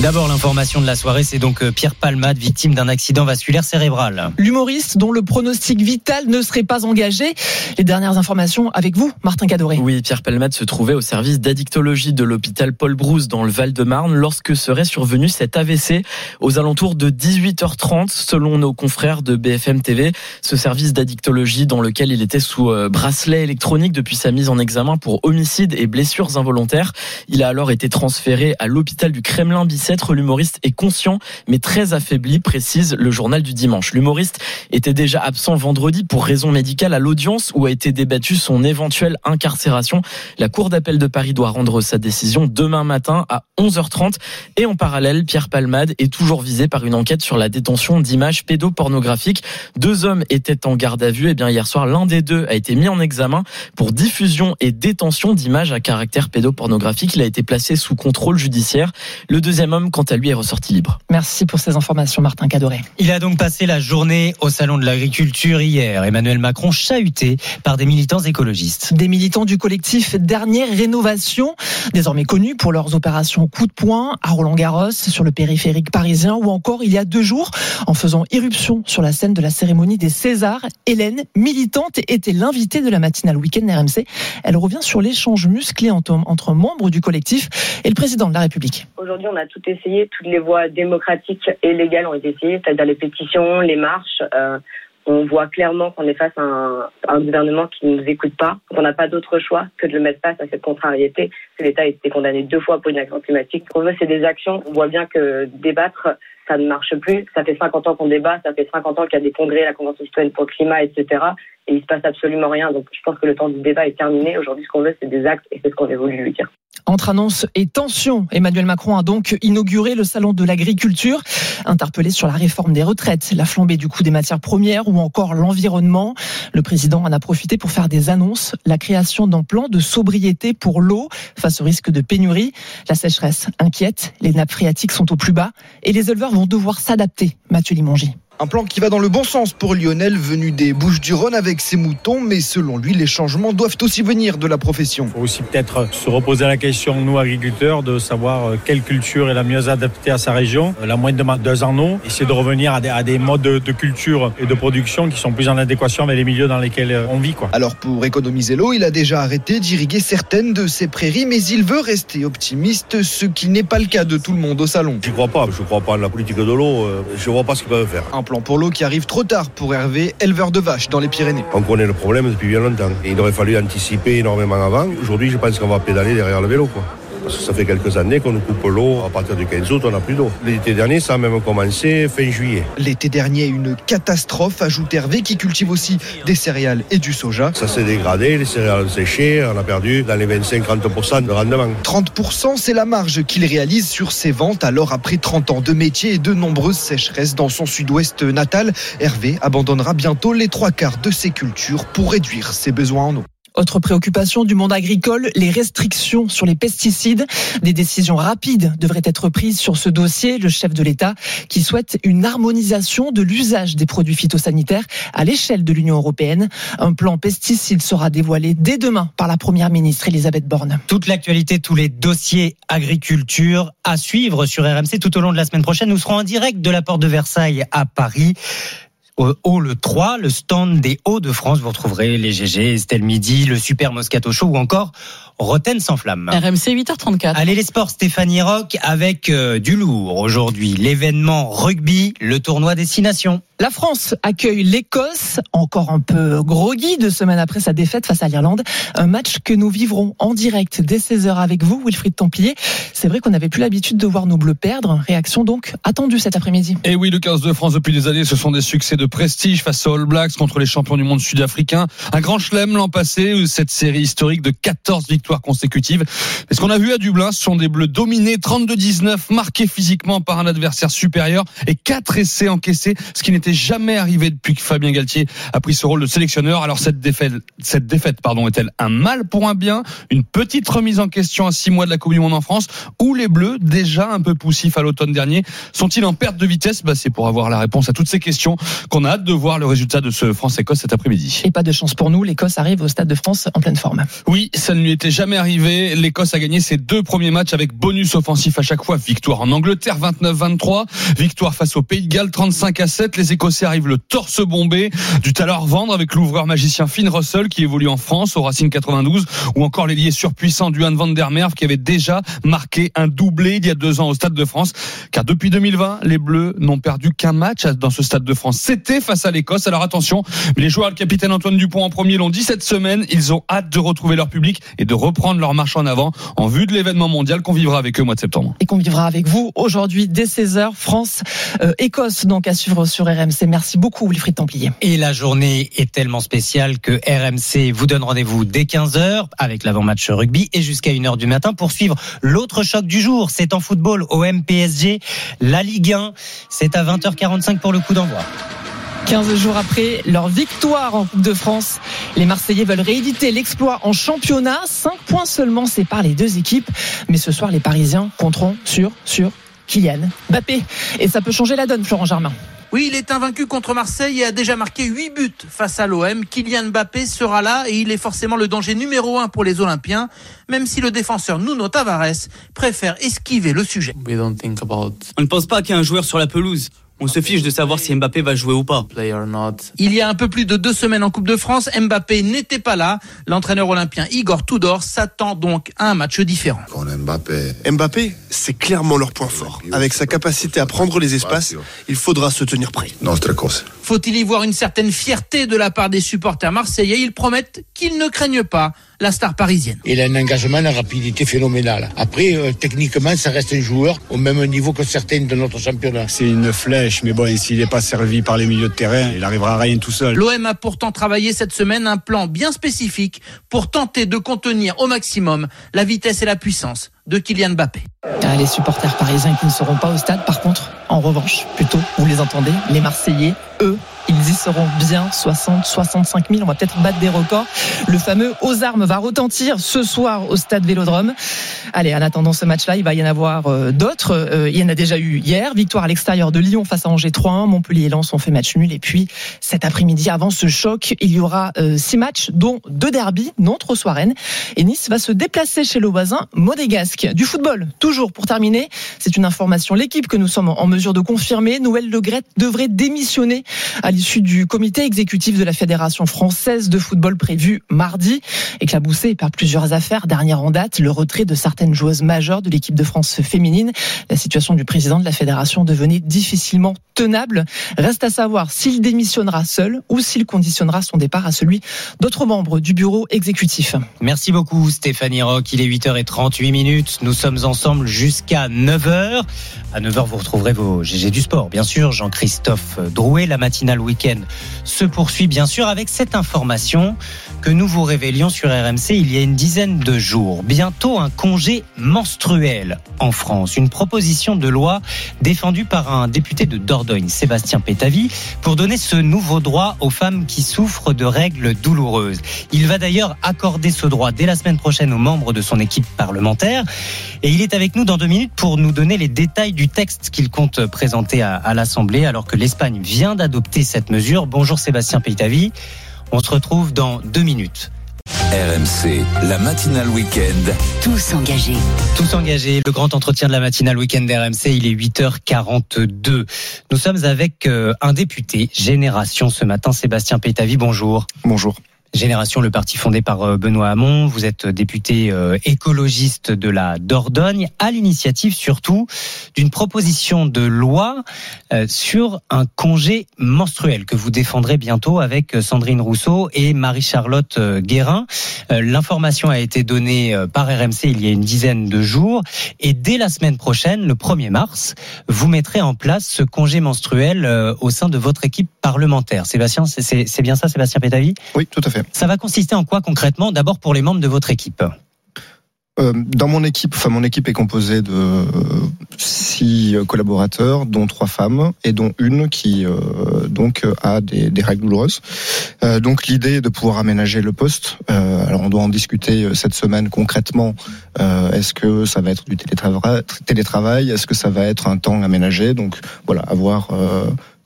D'abord, l'information de la soirée, c'est donc euh, Pierre Palmade, victime d'un accident vasculaire cérébral. L'humoriste dont le pronostic vital ne serait pas engagé. Les dernières informations avec vous, Martin Cadoré. Oui, Pierre Palmade se trouvait au service d'addictologie de l'hôpital Paul Brousse dans le Val-de-Marne lorsque serait survenu cet AVC aux alentours de 18h30 selon nos confrères de BFM TV. Ce service d'addictologie dans lequel il était sous euh, bracelet électronique depuis sa mise en examen pour homicide et blessures involontaires. Il a alors été transféré à l'hôpital du Kremlin-Bicêtre. L'humoriste est conscient mais très affaibli, précise le journal du dimanche. L'humoriste était déjà absent vendredi pour raison médicale à l'audience où a été débattue son éventuelle incarcération. La Cour d'appel de Paris doit rendre sa décision demain matin à 11h30. Et en parallèle, Pierre Palmade est toujours visé par une enquête sur la détention d'images pédopornographiques. Deux hommes étaient en garde à vue. Et bien hier soir, l'un des deux a été mis en examen pour diffusion et détention d'images à caractère pédopornographique. Il a été placé sous contrôle judiciaire. Le deuxième homme, quant à lui, est ressorti libre. Merci pour ces informations, Martin Cadoré. Il a donc passé la journée au salon de l'agriculture hier. Emmanuel Macron chahuté par des militants écologistes. Des militants du collectif Dernière Rénovation, désormais connus pour leurs opérations coup de poing à Roland-Garros, sur le périphérique parisien, ou encore il y a deux jours, en faisant irruption sur la scène de la cérémonie des Césars, Hélène, militante, était l'invitée de la matinale week-end RMC. Elle revient sur l'échange musclé entre, membres du collectif et le président de la République. Aujourd'hui, on a essayé, toutes les voies démocratiques et légales ont été essayées, c'est-à-dire les pétitions, les marches. Euh, on voit clairement qu'on est face à un, gouvernement qui ne nous écoute pas. On n'a pas d'autre choix que de le mettre face à cette contrariété. L'État a été condamné deux fois pour une action climatique. Ce qu'on veut, c'est des actions. On voit bien que débattre, ça ne marche plus. Ça fait 50 ans qu'on débat, ça fait 50 ans qu'il y a des congrès, la Convention citoyenne pour le climat, etc. Et il se passe absolument rien. Donc je pense que le temps du débat est terminé. Aujourd'hui, ce qu'on veut, c'est des actes et c'est ce qu'on est voulu lui dire. Entre annonces et tensions, Emmanuel Macron a donc inauguré le salon de l'agriculture, interpellé sur la réforme des retraites, la flambée du coût des matières premières ou encore l'environnement. Le président en a profité pour faire des annonces, la création d'un plan de sobriété pour l'eau face au risque de pénurie. La sécheresse inquiète, les nappes phréatiques sont au plus bas et les éleveurs vont devoir s'adapter. Mathieu Limongi. Un plan qui va dans le bon sens pour Lionel, venu des Bouches-du-Rhône avec ses moutons, mais selon lui, les changements doivent aussi venir de la profession. Il faut aussi peut-être se reposer la question, nous agriculteurs, de savoir euh, quelle culture est la mieux adaptée à sa région, euh, la moins demandeuse en eau, essayer de revenir à des, à des modes de, de, culture et de production qui sont plus en adéquation avec les milieux dans lesquels euh, on vit. Quoi. Alors pour économiser l'eau, il a déjà arrêté d'irriguer certaines de ses prairies, mais il veut rester optimiste, ce qui n'est pas le cas de tout le monde au salon. Je crois pas, je crois pas à la politique de l'eau, je vois pas ce qu'ils peuvent faire. Un plan pour l'eau qui arrive trop tard pour Hervé, éleveur de vaches dans les Pyrénées. On connaît le problème depuis bien longtemps. Il aurait fallu anticiper énormément avant. Aujourd'hui, je pense qu'on va pédaler derrière le vélo. Quoi. Parce que ça fait quelques années qu'on nous coupe l'eau. À partir du 15 août, on n'a plus d'eau. L'été dernier, ça a même commencé fin juillet. L'été dernier, une catastrophe, ajoute Hervé, qui cultive aussi des céréales et du soja. Ça s'est dégradé, les céréales ont séché, on a perdu dans les 25-30% de rendement. 30%, c'est la marge qu'il réalise sur ses ventes. Alors, après 30 ans de métier et de nombreuses sécheresses dans son sud-ouest natal, Hervé abandonnera bientôt les trois quarts de ses cultures pour réduire ses besoins en eau. Autre préoccupation du monde agricole, les restrictions sur les pesticides. Des décisions rapides devraient être prises sur ce dossier. Le chef de l'État qui souhaite une harmonisation de l'usage des produits phytosanitaires à l'échelle de l'Union européenne. Un plan pesticides sera dévoilé dès demain par la première ministre Elisabeth Borne. Toute l'actualité, tous les dossiers agriculture à suivre sur RMC tout au long de la semaine prochaine. Nous serons en direct de la porte de Versailles à Paris au hall 3, le stand des Hauts-de-France. Vous retrouverez les GG, Estelle Midi, le Super Moscato Show ou encore Roten sans flamme. RMC 8h34. Allez les sports, Stéphanie Rock avec euh, du lourd aujourd'hui. L'événement rugby, le tournoi Destination. La France accueille l'Écosse, encore un peu groggy deux semaines après sa défaite face à l'Irlande. Un match que nous vivrons en direct dès 16h avec vous, Wilfried Templier. C'est vrai qu'on n'avait plus l'habitude de voir nos bleus perdre. Réaction donc attendue cet après-midi. Et oui, le 15 de France depuis des années, ce sont des succès de prestige face aux All Blacks contre les champions du monde sud-africain. Un grand chelem l'an passé, cette série historique de 14 victoires consécutives. Et ce qu'on a vu à Dublin, ce sont des bleus dominés, 32-19, marqués physiquement par un adversaire supérieur et quatre essais encaissés, ce qui n'était jamais arrivé depuis que Fabien Galtier a pris ce rôle de sélectionneur. Alors cette défaite, cette défaite, pardon, est-elle un mal pour un bien, une petite remise en question à six mois de la Coupe du Monde en France, ou les Bleus, déjà un peu poussifs à l'automne dernier, sont-ils en perte de vitesse? Bah, c'est pour avoir la réponse à toutes ces questions qu'on a hâte de voir le résultat de ce France-Écosse cet après-midi. Et pas de chance pour nous, l'Écosse arrive au Stade de France en pleine forme. Oui, ça ne lui était jamais arrivé. L'Écosse a gagné ses deux premiers matchs avec bonus offensif à chaque fois. Victoire en Angleterre 29-23, victoire face au Pays de Galles 35 à 7. Les Écossais arrivent le torse bombé, du talent vendre avec l'ouvreur magicien Finn Russell qui évolue en France au Racing 92 ou encore l'ailier surpuissant du van der Merwe qui avait déjà marqué un doublé il y a deux ans au Stade de France. Car depuis 2020, les Bleus n'ont perdu qu'un match dans ce Stade de France. Face à l'Écosse. Alors attention, les joueurs, le capitaine Antoine Dupont en premier l'ont dit cette semaine, ils ont hâte de retrouver leur public et de reprendre leur marche en avant en vue de l'événement mondial qu'on vivra avec eux au mois de septembre. Et qu'on vivra avec vous aujourd'hui dès 16h, France, euh, Écosse donc à suivre sur RMC. Merci beaucoup Wilfried Templier. Et la journée est tellement spéciale que RMC vous donne rendez-vous dès 15h avec l'avant-match rugby et jusqu'à 1h du matin pour suivre l'autre choc du jour. C'est en football au MPSG, la Ligue 1. C'est à 20h45 pour le coup d'envoi. 15 jours après leur victoire en Coupe de France, les Marseillais veulent rééditer l'exploit en championnat. 5 points seulement séparent les deux équipes. Mais ce soir, les Parisiens compteront sur, sur Kylian Mbappé. Et ça peut changer la donne, Florent Germain. Oui, il est invaincu contre Marseille et a déjà marqué 8 buts face à l'OM. Kylian Mbappé sera là et il est forcément le danger numéro 1 pour les Olympiens, même si le défenseur Nuno Tavares préfère esquiver le sujet. On ne pense pas qu'il y a un joueur sur la pelouse. On se fiche de savoir si Mbappé va jouer ou pas. Il y a un peu plus de deux semaines en Coupe de France, Mbappé n'était pas là. L'entraîneur olympien Igor Tudor s'attend donc à un match différent. Mbappé, c'est clairement leur point fort. Avec sa capacité à prendre les espaces, il faudra se tenir prêt. Faut-il y voir une certaine fierté de la part des supporters marseillais? Ils promettent qu'ils ne craignent pas la star parisienne. Il a un engagement, une rapidité phénoménale. Après, euh, techniquement, ça reste un joueur au même niveau que certains de notre championnat. C'est une flèche, mais bon, s'il n'est pas servi par les milieux de terrain, il arrivera à rien tout seul. L'OM a pourtant travaillé cette semaine un plan bien spécifique pour tenter de contenir au maximum la vitesse et la puissance de Kylian Mbappé. Ah, les supporters parisiens qui ne seront pas au stade, par contre, en revanche, plutôt, vous les entendez, les Marseillais, eux, ils y seront bien 60, 65 000. On va peut-être battre des records. Le fameux aux armes va retentir ce soir au stade Vélodrome. Allez, en attendant ce match-là, il va y en avoir euh, d'autres. Euh, il y en a déjà eu hier. Victoire à l'extérieur de Lyon face à Angers 3-1. Montpellier et Lens ont fait match nul. Et puis, cet après-midi, avant ce choc, il y aura euh, six matchs, dont deux derbies, Nantes reçoit Rennes. Et Nice va se déplacer chez le voisin Modégasque. Du football, toujours pour terminer. C'est une information. L'équipe que nous sommes en mesure de confirmer, Noël Le Gret devrait démissionner l'issue du comité exécutif de la Fédération française de football prévu mardi, éclaboussé par plusieurs affaires. Dernière en date, le retrait de certaines joueuses majeures de l'équipe de France féminine. La situation du président de la fédération devenait difficilement tenable. Reste à savoir s'il démissionnera seul ou s'il conditionnera son départ à celui d'autres membres du bureau exécutif. Merci beaucoup Stéphanie Rock. Il est 8h38 minutes. Nous sommes ensemble jusqu'à 9h. À 9h, vous retrouverez vos GG du sport. Bien sûr, Jean-Christophe Drouet, la matinale week-end. Se poursuit bien sûr avec cette information que nous vous révélions sur RMC il y a une dizaine de jours. Bientôt un congé menstruel en France. Une proposition de loi défendue par un député de Dordogne, Sébastien Pétavy, pour donner ce nouveau droit aux femmes qui souffrent de règles douloureuses. Il va d'ailleurs accorder ce droit dès la semaine prochaine aux membres de son équipe parlementaire. Et il est avec nous dans deux minutes pour nous donner les détails du texte qu'il compte présenter à, à l'Assemblée alors que l'Espagne vient d'adopter cette mesure. Bonjour Sébastien Pétavy. On se retrouve dans deux minutes. RMC, la matinale week-end. Tous engagés. Tous engagés. Le grand entretien de la matinale week-end d'RMC, il est 8h42. Nous sommes avec euh, un député, Génération, ce matin, Sébastien Pétavy. Bonjour. Bonjour. Génération, le parti fondé par euh, Benoît Hamon. Vous êtes député euh, écologiste de la Dordogne, à l'initiative surtout d'une proposition de loi euh, sur un congé menstruel que vous défendrez bientôt avec Sandrine Rousseau et Marie-Charlotte Guérin. L'information a été donnée par RMC il y a une dizaine de jours et dès la semaine prochaine, le 1er mars, vous mettrez en place ce congé menstruel au sein de votre équipe parlementaire. Sébastien, c'est bien ça, Sébastien Pétavy? Oui, tout à fait. Ça va consister en quoi concrètement? D'abord pour les membres de votre équipe. Euh, dans mon équipe, enfin mon équipe est composée de euh, six collaborateurs, dont trois femmes et dont une qui euh, donc a des, règles douloureuses. Euh, donc l'idée est de pouvoir aménager le poste. Euh, alors on doit en discuter cette semaine concrètement. Est-ce que ça va être du télétravail, télétravail? Est-ce que ça va être un temps aménagé? Donc voilà, à voir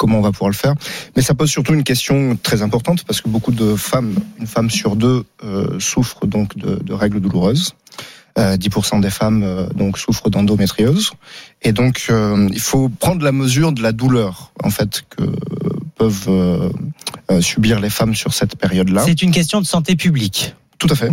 comment on va pouvoir le faire. Mais ça pose surtout une question très importante parce que beaucoup de femmes, une femme sur deux, euh, souffrent donc de, de règles douloureuses. Euh, 10% des femmes euh, donc souffrent d'endométriose et donc euh, il faut prendre la mesure de la douleur en fait que peuvent euh, subir les femmes sur cette période-là. C'est une question de santé publique. Tout à fait.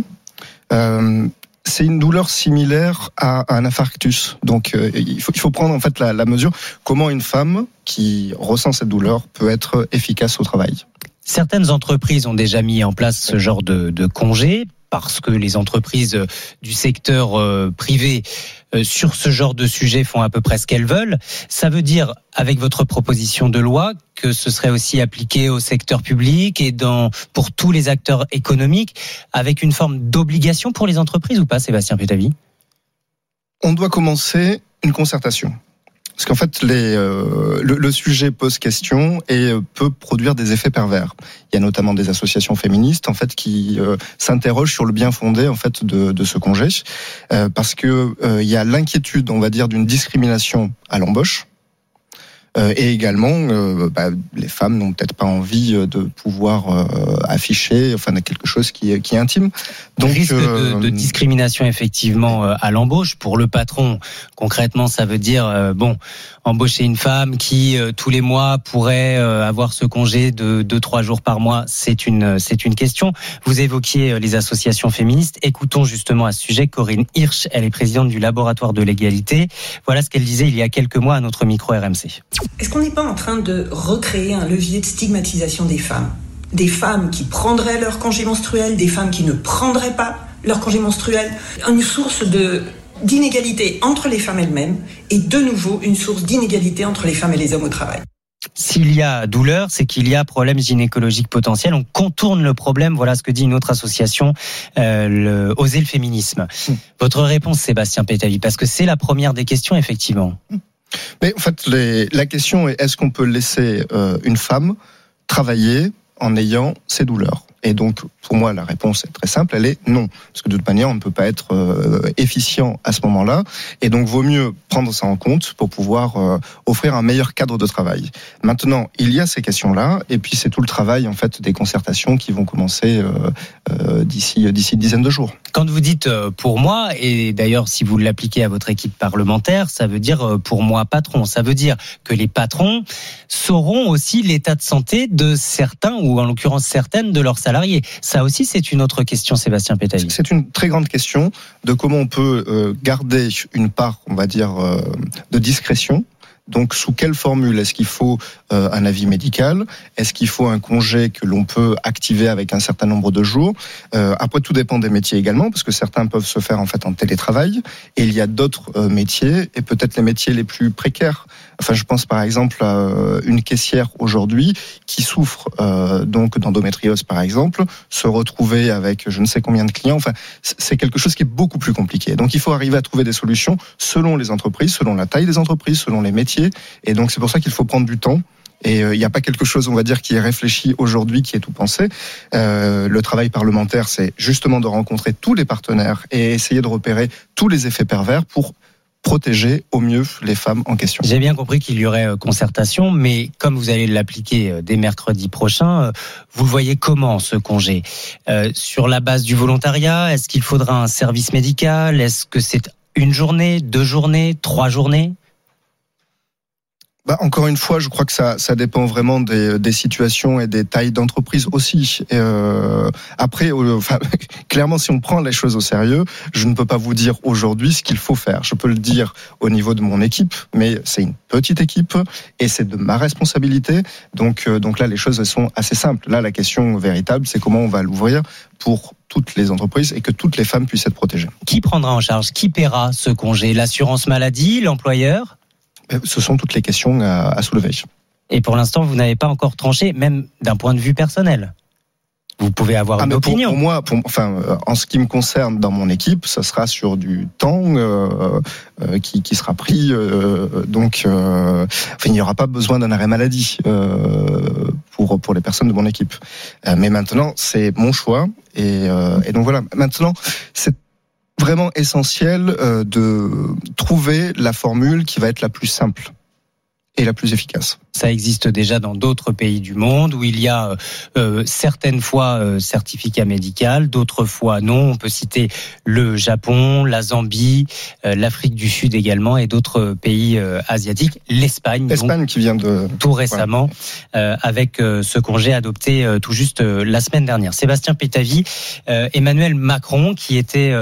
C'est une douleur similaire à un infarctus. Donc il, faut, il faut prendre en fait la, la mesure comment une femme qui ressent cette douleur peut être efficace au travail? Certaines entreprises ont déjà mis en place ce genre de, de congé parce que les entreprises du secteur euh, privé euh, sur ce genre de sujet font à peu près ce qu'elles veulent. Ça veut dire, avec votre proposition de loi, que ce serait aussi appliqué au secteur public et dans, pour tous les acteurs économiques, avec une forme d'obligation pour les entreprises ou pas, Sébastien Pétavy On doit commencer une concertation. Parce qu'en fait, les, euh, le, sujet pose question et peut produire des effets pervers. Il y a notamment des associations féministes en fait qui euh, s'interrogent sur le bien fondé en fait de, de ce congé, euh, parce que il y a l'inquiétude, on va dire, d'une discrimination à l'embauche. Euh, et également, euh, bah, les femmes n'ont peut-être pas envie euh, de pouvoir euh, afficher, enfin, quelque chose qui est, qui est intime. Donc, risque de, de, discrimination effectivement à l'embauche pour le patron. Concrètement, ça veut dire bon, embaucher une femme qui tous les mois pourrait avoir ce congé de deux trois jours par mois. C'est une c'est une question. Vous évoquiez les associations féministes. Écoutons justement à ce sujet Corinne Hirsch. Elle est présidente du laboratoire de l'égalité. Voilà ce qu'elle disait il y a quelques mois à notre micro RMC. Est-ce qu'on n'est pas en train de recréer un levier de stigmatisation des femmes? Des femmes qui prendraient leur congé menstruel, des femmes qui ne prendraient pas leur congé menstruel, une source de d'inégalité entre les femmes elles-mêmes et de nouveau une source d'inégalité entre les femmes et les hommes au travail. S'il y a douleur, c'est qu'il y a problème gynécologique potentiel. On contourne le problème. Voilà ce que dit une autre association, euh, le, Oser le féminisme. Hmm. Votre réponse, Sébastien Pétavi, parce que c'est la première des questions, effectivement. Mais en fait, la question est est-ce qu'on peut laisser euh, une femme travailler en ayant ses douleurs? Et donc, pour moi, la réponse est très simple, elle est non. Parce que de toute manière, on ne peut pas être euh, efficient à ce moment-là. Et donc, vaut mieux prendre ça en compte pour pouvoir euh, offrir un meilleur cadre de travail. Maintenant, il y a ces questions-là, et puis c'est tout le travail, en fait, des concertations qui vont commencer euh, d'ici d'ici une dizaine de jours. Quand vous dites pour moi, et d'ailleurs, si vous l'appliquez à votre équipe parlementaire, ça veut dire pour moi patron. Ça veut dire que les patrons sauront aussi l'état de santé de certains, ou en l'occurrence certaines de leurs salariés. Ça aussi, c'est une autre question, Sébastien Pétaille. C'est une très grande question de comment on peut euh, garder une part, on va dire, euh, de discrétion donc, sous quelle formule Est-ce qu'il faut euh, un avis médical? Est-ce qu'il faut un congé que l'on peut activer avec un certain nombre de jours? Euh, Après, tout dépend des métiers également, parce que certains peuvent se faire en fait en télétravail, et il y a d'autres euh, métiers, et peut-être les métiers les plus précaires. Enfin, je pense par exemple à une caissière aujourd'hui qui souffre donc d'endométriose, par exemple, se retrouver avec je ne sais combien de clients. Enfin, c'est quelque chose qui est beaucoup plus compliqué. Donc, il faut arriver à trouver des solutions selon les entreprises, selon la taille des entreprises, selon les métiers et donc c'est pour ça qu'il faut prendre du temps. Et euh, il n'y a pas quelque chose, on va dire, qui est réfléchi aujourd'hui, qui est tout pensé. Euh, le travail parlementaire, c'est justement de rencontrer tous les partenaires et essayer de repérer tous les effets pervers pour protéger au mieux les femmes en question. J'ai bien compris qu'il y aurait euh, concertation, mais comme vous allez l'appliquer dès mercredi prochain, vous le voyez comment ce congé? Sur la base du volontariat, est-ce qu'il faudra un service médical? Est-ce que c'est une journée, deux journées, trois journées? Bah, encore une fois, je crois que ça, ça dépend vraiment des, des situations et des tailles d'entreprise aussi. euh, après, enfin, clairement, si on prend les choses au sérieux, je ne peux pas vous dire aujourd'hui ce qu'il faut faire. Je peux le dire au niveau de mon équipe, mais c'est une petite équipe et c'est de ma responsabilité. Donc, euh, donc là, les choses sont assez simples. Là, la question véritable, c'est comment on va l'ouvrir pour toutes les entreprises et que toutes les femmes puissent être protégées. Qui prendra en charge Qui paiera ce congé? L'assurance maladie L'employeur? euh, ce sont toutes les questions à, soulever. Et pour l'instant, vous n'avez pas encore tranché, même d'un point de vue personnel. Vous pouvez avoir ah, une opinion. Pour, moi, enfin, euh, en ce qui me concerne, dans mon équipe, ça sera sur du temps euh, qui, sera pris. donc, il n'y aura pas besoin d'un arrêt maladie pour pour les personnes de mon équipe. mais maintenant, c'est mon choix et, et donc voilà. Maintenant, c'est vraiment essentiel euh, de trouver la formule qui va être la plus simple et la plus efficace. Ça existe déjà dans d'autres pays du monde où il y a euh, certaines fois euh, certificat médical, d'autres fois non. On peut citer le Japon, la Zambie, euh, l'Afrique du Sud également et d'autres pays euh, asiatiques. L'Espagne, l'Espagne qui vient de tout récemment avec ce congé adopté tout juste la semaine dernière. Sébastien Pétavi, Emmanuel Macron qui était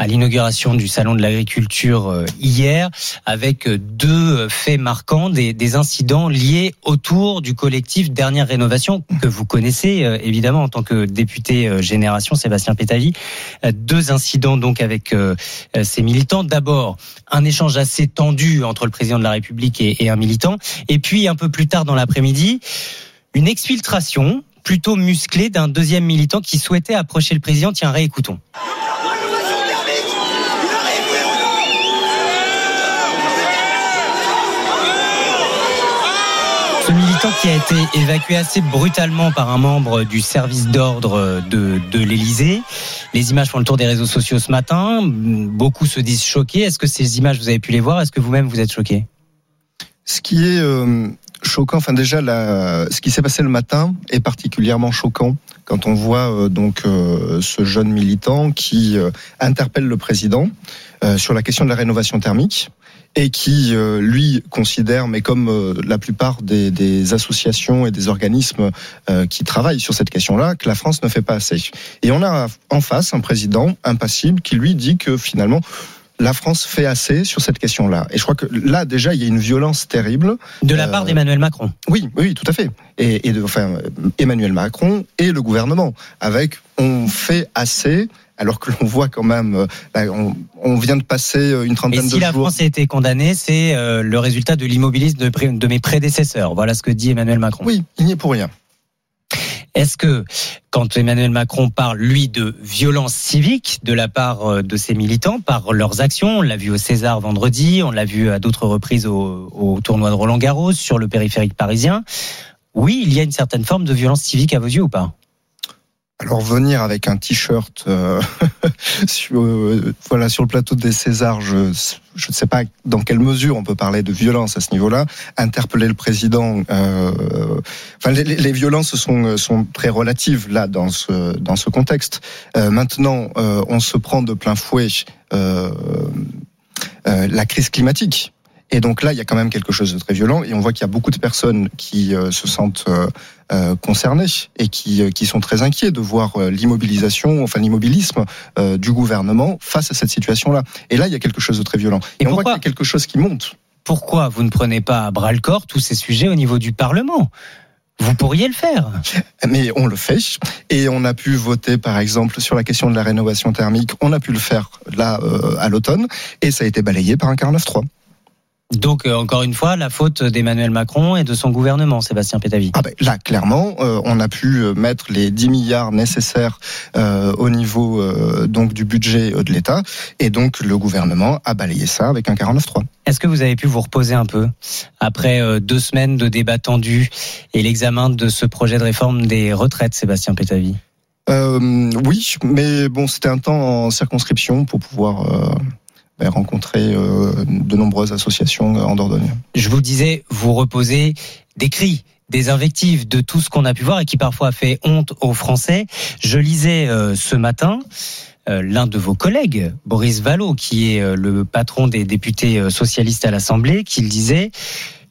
à l'inauguration du salon de l'agriculture euh, hier, avec euh, deux euh, faits marquants, des, des, incidents liés autour du collectif Dernière Rénovation que vous connaissez évidemment en tant que député Génération, Sébastien Pétali. Deux incidents donc avec ces militants. D'abord, un échange assez tendu entre le président de la République et, et un militant, et puis un peu plus tard dans l'après-midi, une exfiltration plutôt musclée d'un deuxième militant qui souhaitait approcher le président. Tiens, réécoutons. Ce militant qui a été évacué assez brutalement par un membre du service d'ordre de, de l'Elysée. Les images font le tour des réseaux sociaux ce matin. Beaucoup se disent choqués. Est-ce que ces images, vous avez pu les voir? Est-ce que vous-même, vous êtes choqué? Ce qui est euh, choquant, enfin déjà, ce qui s'est passé le matin est particulièrement choquant quand on voit euh, donc euh, ce jeune militant qui interpelle le président sur la question de la rénovation thermique et qui, euh, lui, considère, mais comme euh, la plupart des, des associations et des organismes euh, qui travaillent sur cette question-là, que la France ne fait pas assez. Et on a en face un président impassible qui, lui, dit que finalement, la France fait assez sur cette question-là. Et je crois que là, déjà, il y a une violence terrible. De la part d'Emmanuel Macron. Oui, oui, tout à fait. Et, et de, enfin, Emmanuel Macron et le gouvernement, avec on fait assez. Alors que l'on voit quand même, euh, là, on, on vient de passer une Et trentaine si de la jours. France a été condamnée, c'est euh, le résultat de l'immobilisme de, mes prédécesseurs. Voilà ce que dit Emmanuel Macron. Oui, il n'y est pour rien. Est-ce que quand Emmanuel Macron parle, lui, de violence civique de la part euh, de ses militants par leurs actions, on l'a vu au César vendredi, on l'a vu à d'autres reprises au, au tournoi de Roland Garros, sur le périphérique parisien, oui, il y a une certaine forme de violence civique à vos yeux ou pas? Alors venir avec un t-shirt euh, sur, euh, voilà, sur le plateau des Césars, je je ne sais pas dans quelle mesure on peut parler de violence à ce niveau-là. Interpeller le président, euh, enfin les, les- violences sont sont très relatives là dans ce dans ce contexte. Euh, maintenant, on se prend de plein fouet la crise climatique. Et donc là, il y a quand même quelque chose de très violent, et on voit qu'il y a beaucoup de personnes qui euh, se sentent euh, euh, concernées et qui, euh, qui sont très inquiets de voir euh, l'immobilisation, enfin l'immobilisme euh, du gouvernement face à cette situation-là. Et là, il y a quelque chose de très violent. Et, on voit qu'il y a quelque chose qui monte. Pourquoi vous ne prenez pas à bras le corps tous ces sujets au niveau du Parlement? Vous pourriez le faire. Mais on le fait. Et on a pu voter, par exemple, sur la question de la rénovation thermique. On a pu le faire là euh, à l'automne, et ça a été balayé par un 49-3. Donc, euh, encore une fois, la faute d'Emmanuel Macron et de son gouvernement, Sébastien Pétavy. Ah ben, là, clairement, euh, on a pu euh, mettre les 10 milliards nécessaires euh, au niveau euh, donc du budget de l'État, et donc le gouvernement a balayé ça avec un 49.3. Est-ce que vous avez pu vous reposer un peu après deux semaines de débats tendus et l'examen de ce projet de réforme des retraites, Sébastien Pétavy? Euh, oui, mais bon, c'était un temps en circonscription pour pouvoir rencontrer euh, de nombreuses associations en Dordogne. Je vous disais, vous reposez des cris des invectives de tout ce qu'on a pu voir et qui parfois fait honte aux Français. Je lisais euh, ce matin euh, l'un de vos collègues, Boris Vallaud, qui est le patron des députés socialistes à l'Assemblée, qui disait.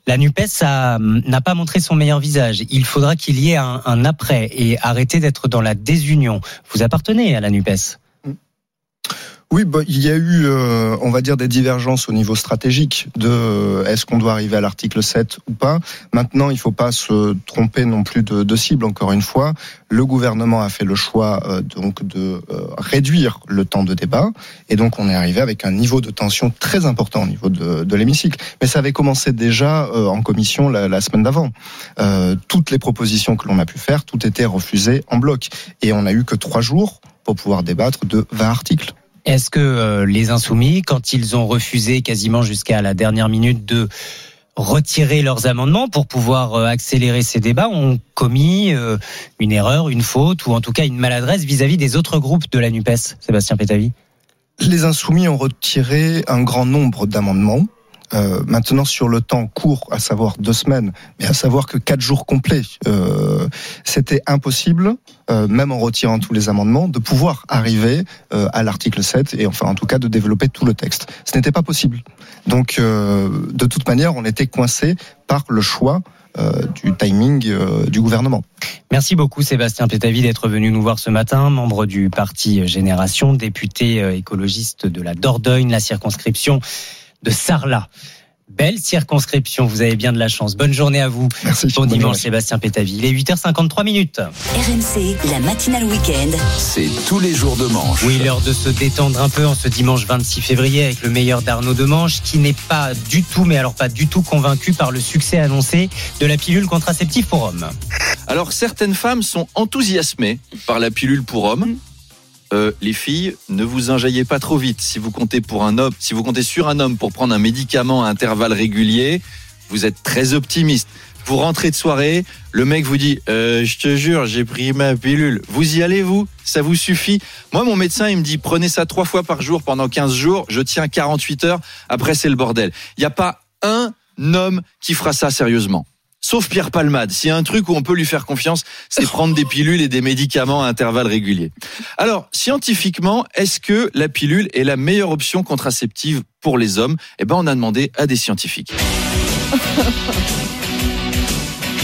La NUPES a- n'a pas montré son meilleur visage. Il faudra qu'il y ait un après et arrêter d'être dans la désunion. Vous appartenez à la NUPES. Oui, bah, il y a eu, euh, on va dire, des divergences au niveau stratégique de euh, est-ce qu'on doit arriver à l'article 7 ou pas. Maintenant, il ne faut pas se tromper non plus de, de cible. Encore une fois, le gouvernement a fait le choix euh, donc de réduire le temps de débat, et donc on est arrivé avec un niveau de tension très important au niveau de, l'hémicycle. Mais ça avait commencé déjà en commission la, la semaine d'avant. Toutes les propositions que l'on a pu faire, tout était refusé en bloc, et on a eu que trois jours pour pouvoir débattre de 20 articles. Est-ce que euh, les insoumis, quand ils ont refusé quasiment jusqu'à la dernière minute de retirer leurs amendements pour pouvoir euh, accélérer ces débats, ont commis euh, une erreur, une faute ou en tout cas une maladresse vis-à-vis des autres groupes de la NUPES, Sébastien Pétavy? Les insoumis ont retiré un grand nombre d'amendements. Euh, maintenant, sur le temps court, à savoir deux semaines, mais à savoir que quatre jours complets, euh, c'était impossible, euh, même en retirant tous les amendements, de pouvoir arriver euh, à l'article 7 et enfin, en tout cas, de développer tout le texte. Ce n'était pas possible. Donc, euh, de toute manière, on était coincé par le choix euh, du timing euh, du gouvernement. Merci beaucoup Sébastien Pétavy d'être venu nous voir ce matin, membre du parti Génération, député écologiste de la Dordogne, la circonscription de Sarlat. Belle circonscription, vous avez bien de la chance. Bonne journée à vous. Merci. Bon dimanche journée. Sébastien Pétavy. Il est 8h53 minutes. RMC, la matinale week-end. C'est tous les jours de manche. Oui, l'heure de se détendre un peu en ce dimanche 26 février avec le meilleur d'Arnaud Demanche qui n'est pas du tout, mais alors pas du tout convaincu par le succès annoncé de la pilule contraceptive pour hommes. Alors certaines femmes sont enthousiasmées par la pilule pour hommes. Euh, les filles, ne vous enjaillez pas trop vite. Si vous comptez pour un homme, si vous comptez sur un homme pour prendre un médicament à intervalles réguliers, vous êtes très optimiste. Vous rentrez de soirée, le mec vous dit euh, Je te jure, j'ai pris ma pilule. Vous y allez, vous? Ça vous suffit? Moi, mon médecin, il me dit Prenez ça trois fois par jour pendant 15 jours. Je tiens 48 heures. Après, c'est le bordel. Il n'y a pas un homme qui fera ça sérieusement. Sauf Pierre Palmade. S'il y a un truc où on peut lui faire confiance, c'est prendre des pilules et des médicaments à intervalles réguliers. Alors, scientifiquement, est-ce que la pilule est la meilleure option contraceptive pour les hommes? Eh ben, on a demandé à des scientifiques.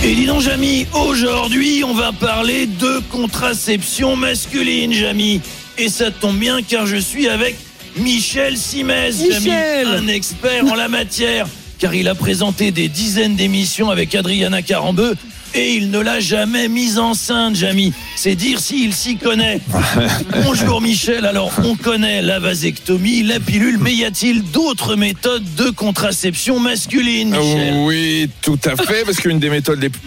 Et dis donc, Jamy, aujourd'hui, on va parler de contraception masculine, Jamy. Et ça tombe bien car je suis avec Michel Simès, Jamy, un expert en la matière. Car il a présenté des dizaines d'émissions avec Adriana Carambeu et il ne l'a jamais mise enceinte, Jamy. C'est dire s'il s'y connaît. Bonjour Michel, alors on connaît la vasectomie, la pilule, mais y a-t-il d'autres méthodes de contraception masculine, Michel? Oui, tout à fait, parce qu'une des méthodes les plus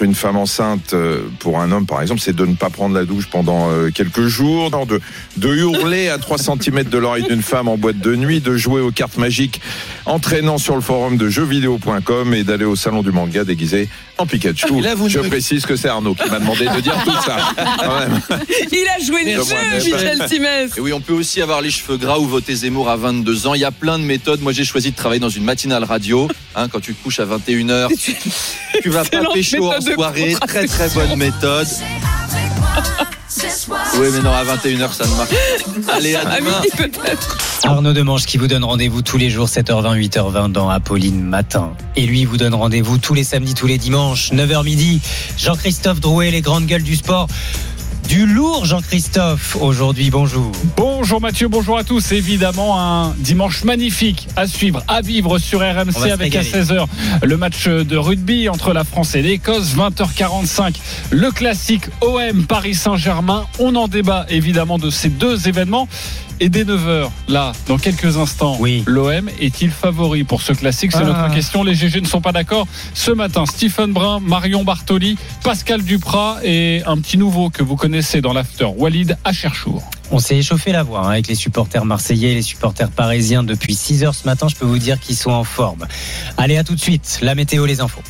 une femme enceinte, euh, pour un homme par exemple, c'est de ne pas prendre la douche pendant euh, quelques jours, de, de hurler à 3 cm de l'oreille d'une femme en boîte de nuit, de jouer aux cartes magiques entraînant sur le forum de jeuxvideo.com et d'aller au salon du manga déguisé en Pikachu. Et là, vous Je ne- précise que c'est Arnaud qui m'a demandé de dire tout ça. Il a joué le jeu. Michel Simès. Et oui, on peut aussi avoir les cheveux gras ou voter Zemmour à 22 ans. Il y a plein de méthodes. Moi, j'ai choisi de travailler dans une matinale radio. Hein, quand tu te couches à 21h, tu vas pas pécho en soirée. Très, très bonne méthode. Oui, mais non, à 21h, ça ne marche pas. Allez, à À demain. Arnaud Demange qui vous donne rendez-vous tous les jours 7h20, 8h20 dans Apolline Matin. Et lui vous donne rendez-vous tous les samedis, tous les dimanches, 9h midi. Jean-Christophe Drouet, les grandes gueules du sport. Du lourd Jean-Christophe aujourd'hui, bonjour. Bonjour Mathieu, bonjour à tous. Évidemment, un dimanche magnifique à suivre, à vivre sur RMC avec à régaler. 16h le match de rugby entre la France et l'Écosse. 20h45, le classique OM Paris Saint-Germain. On en débat évidemment de ces deux événements. Et dès 9h, là, dans quelques instants, l'OM est-il favori pour ce classique? C'est Ah. notre question. Les GG ne sont pas d'accord. Ce matin, Stephen Brun, Marion Bartoli, Pascal Duprat et un petit nouveau que vous connaissez dans l'after, Walid Acherchour. On s'est échauffé la voix hein, avec les supporters marseillais et les supporters parisiens depuis 6h ce matin. Je peux vous dire qu'ils sont en forme. Allez, à tout de suite. La météo, les infos.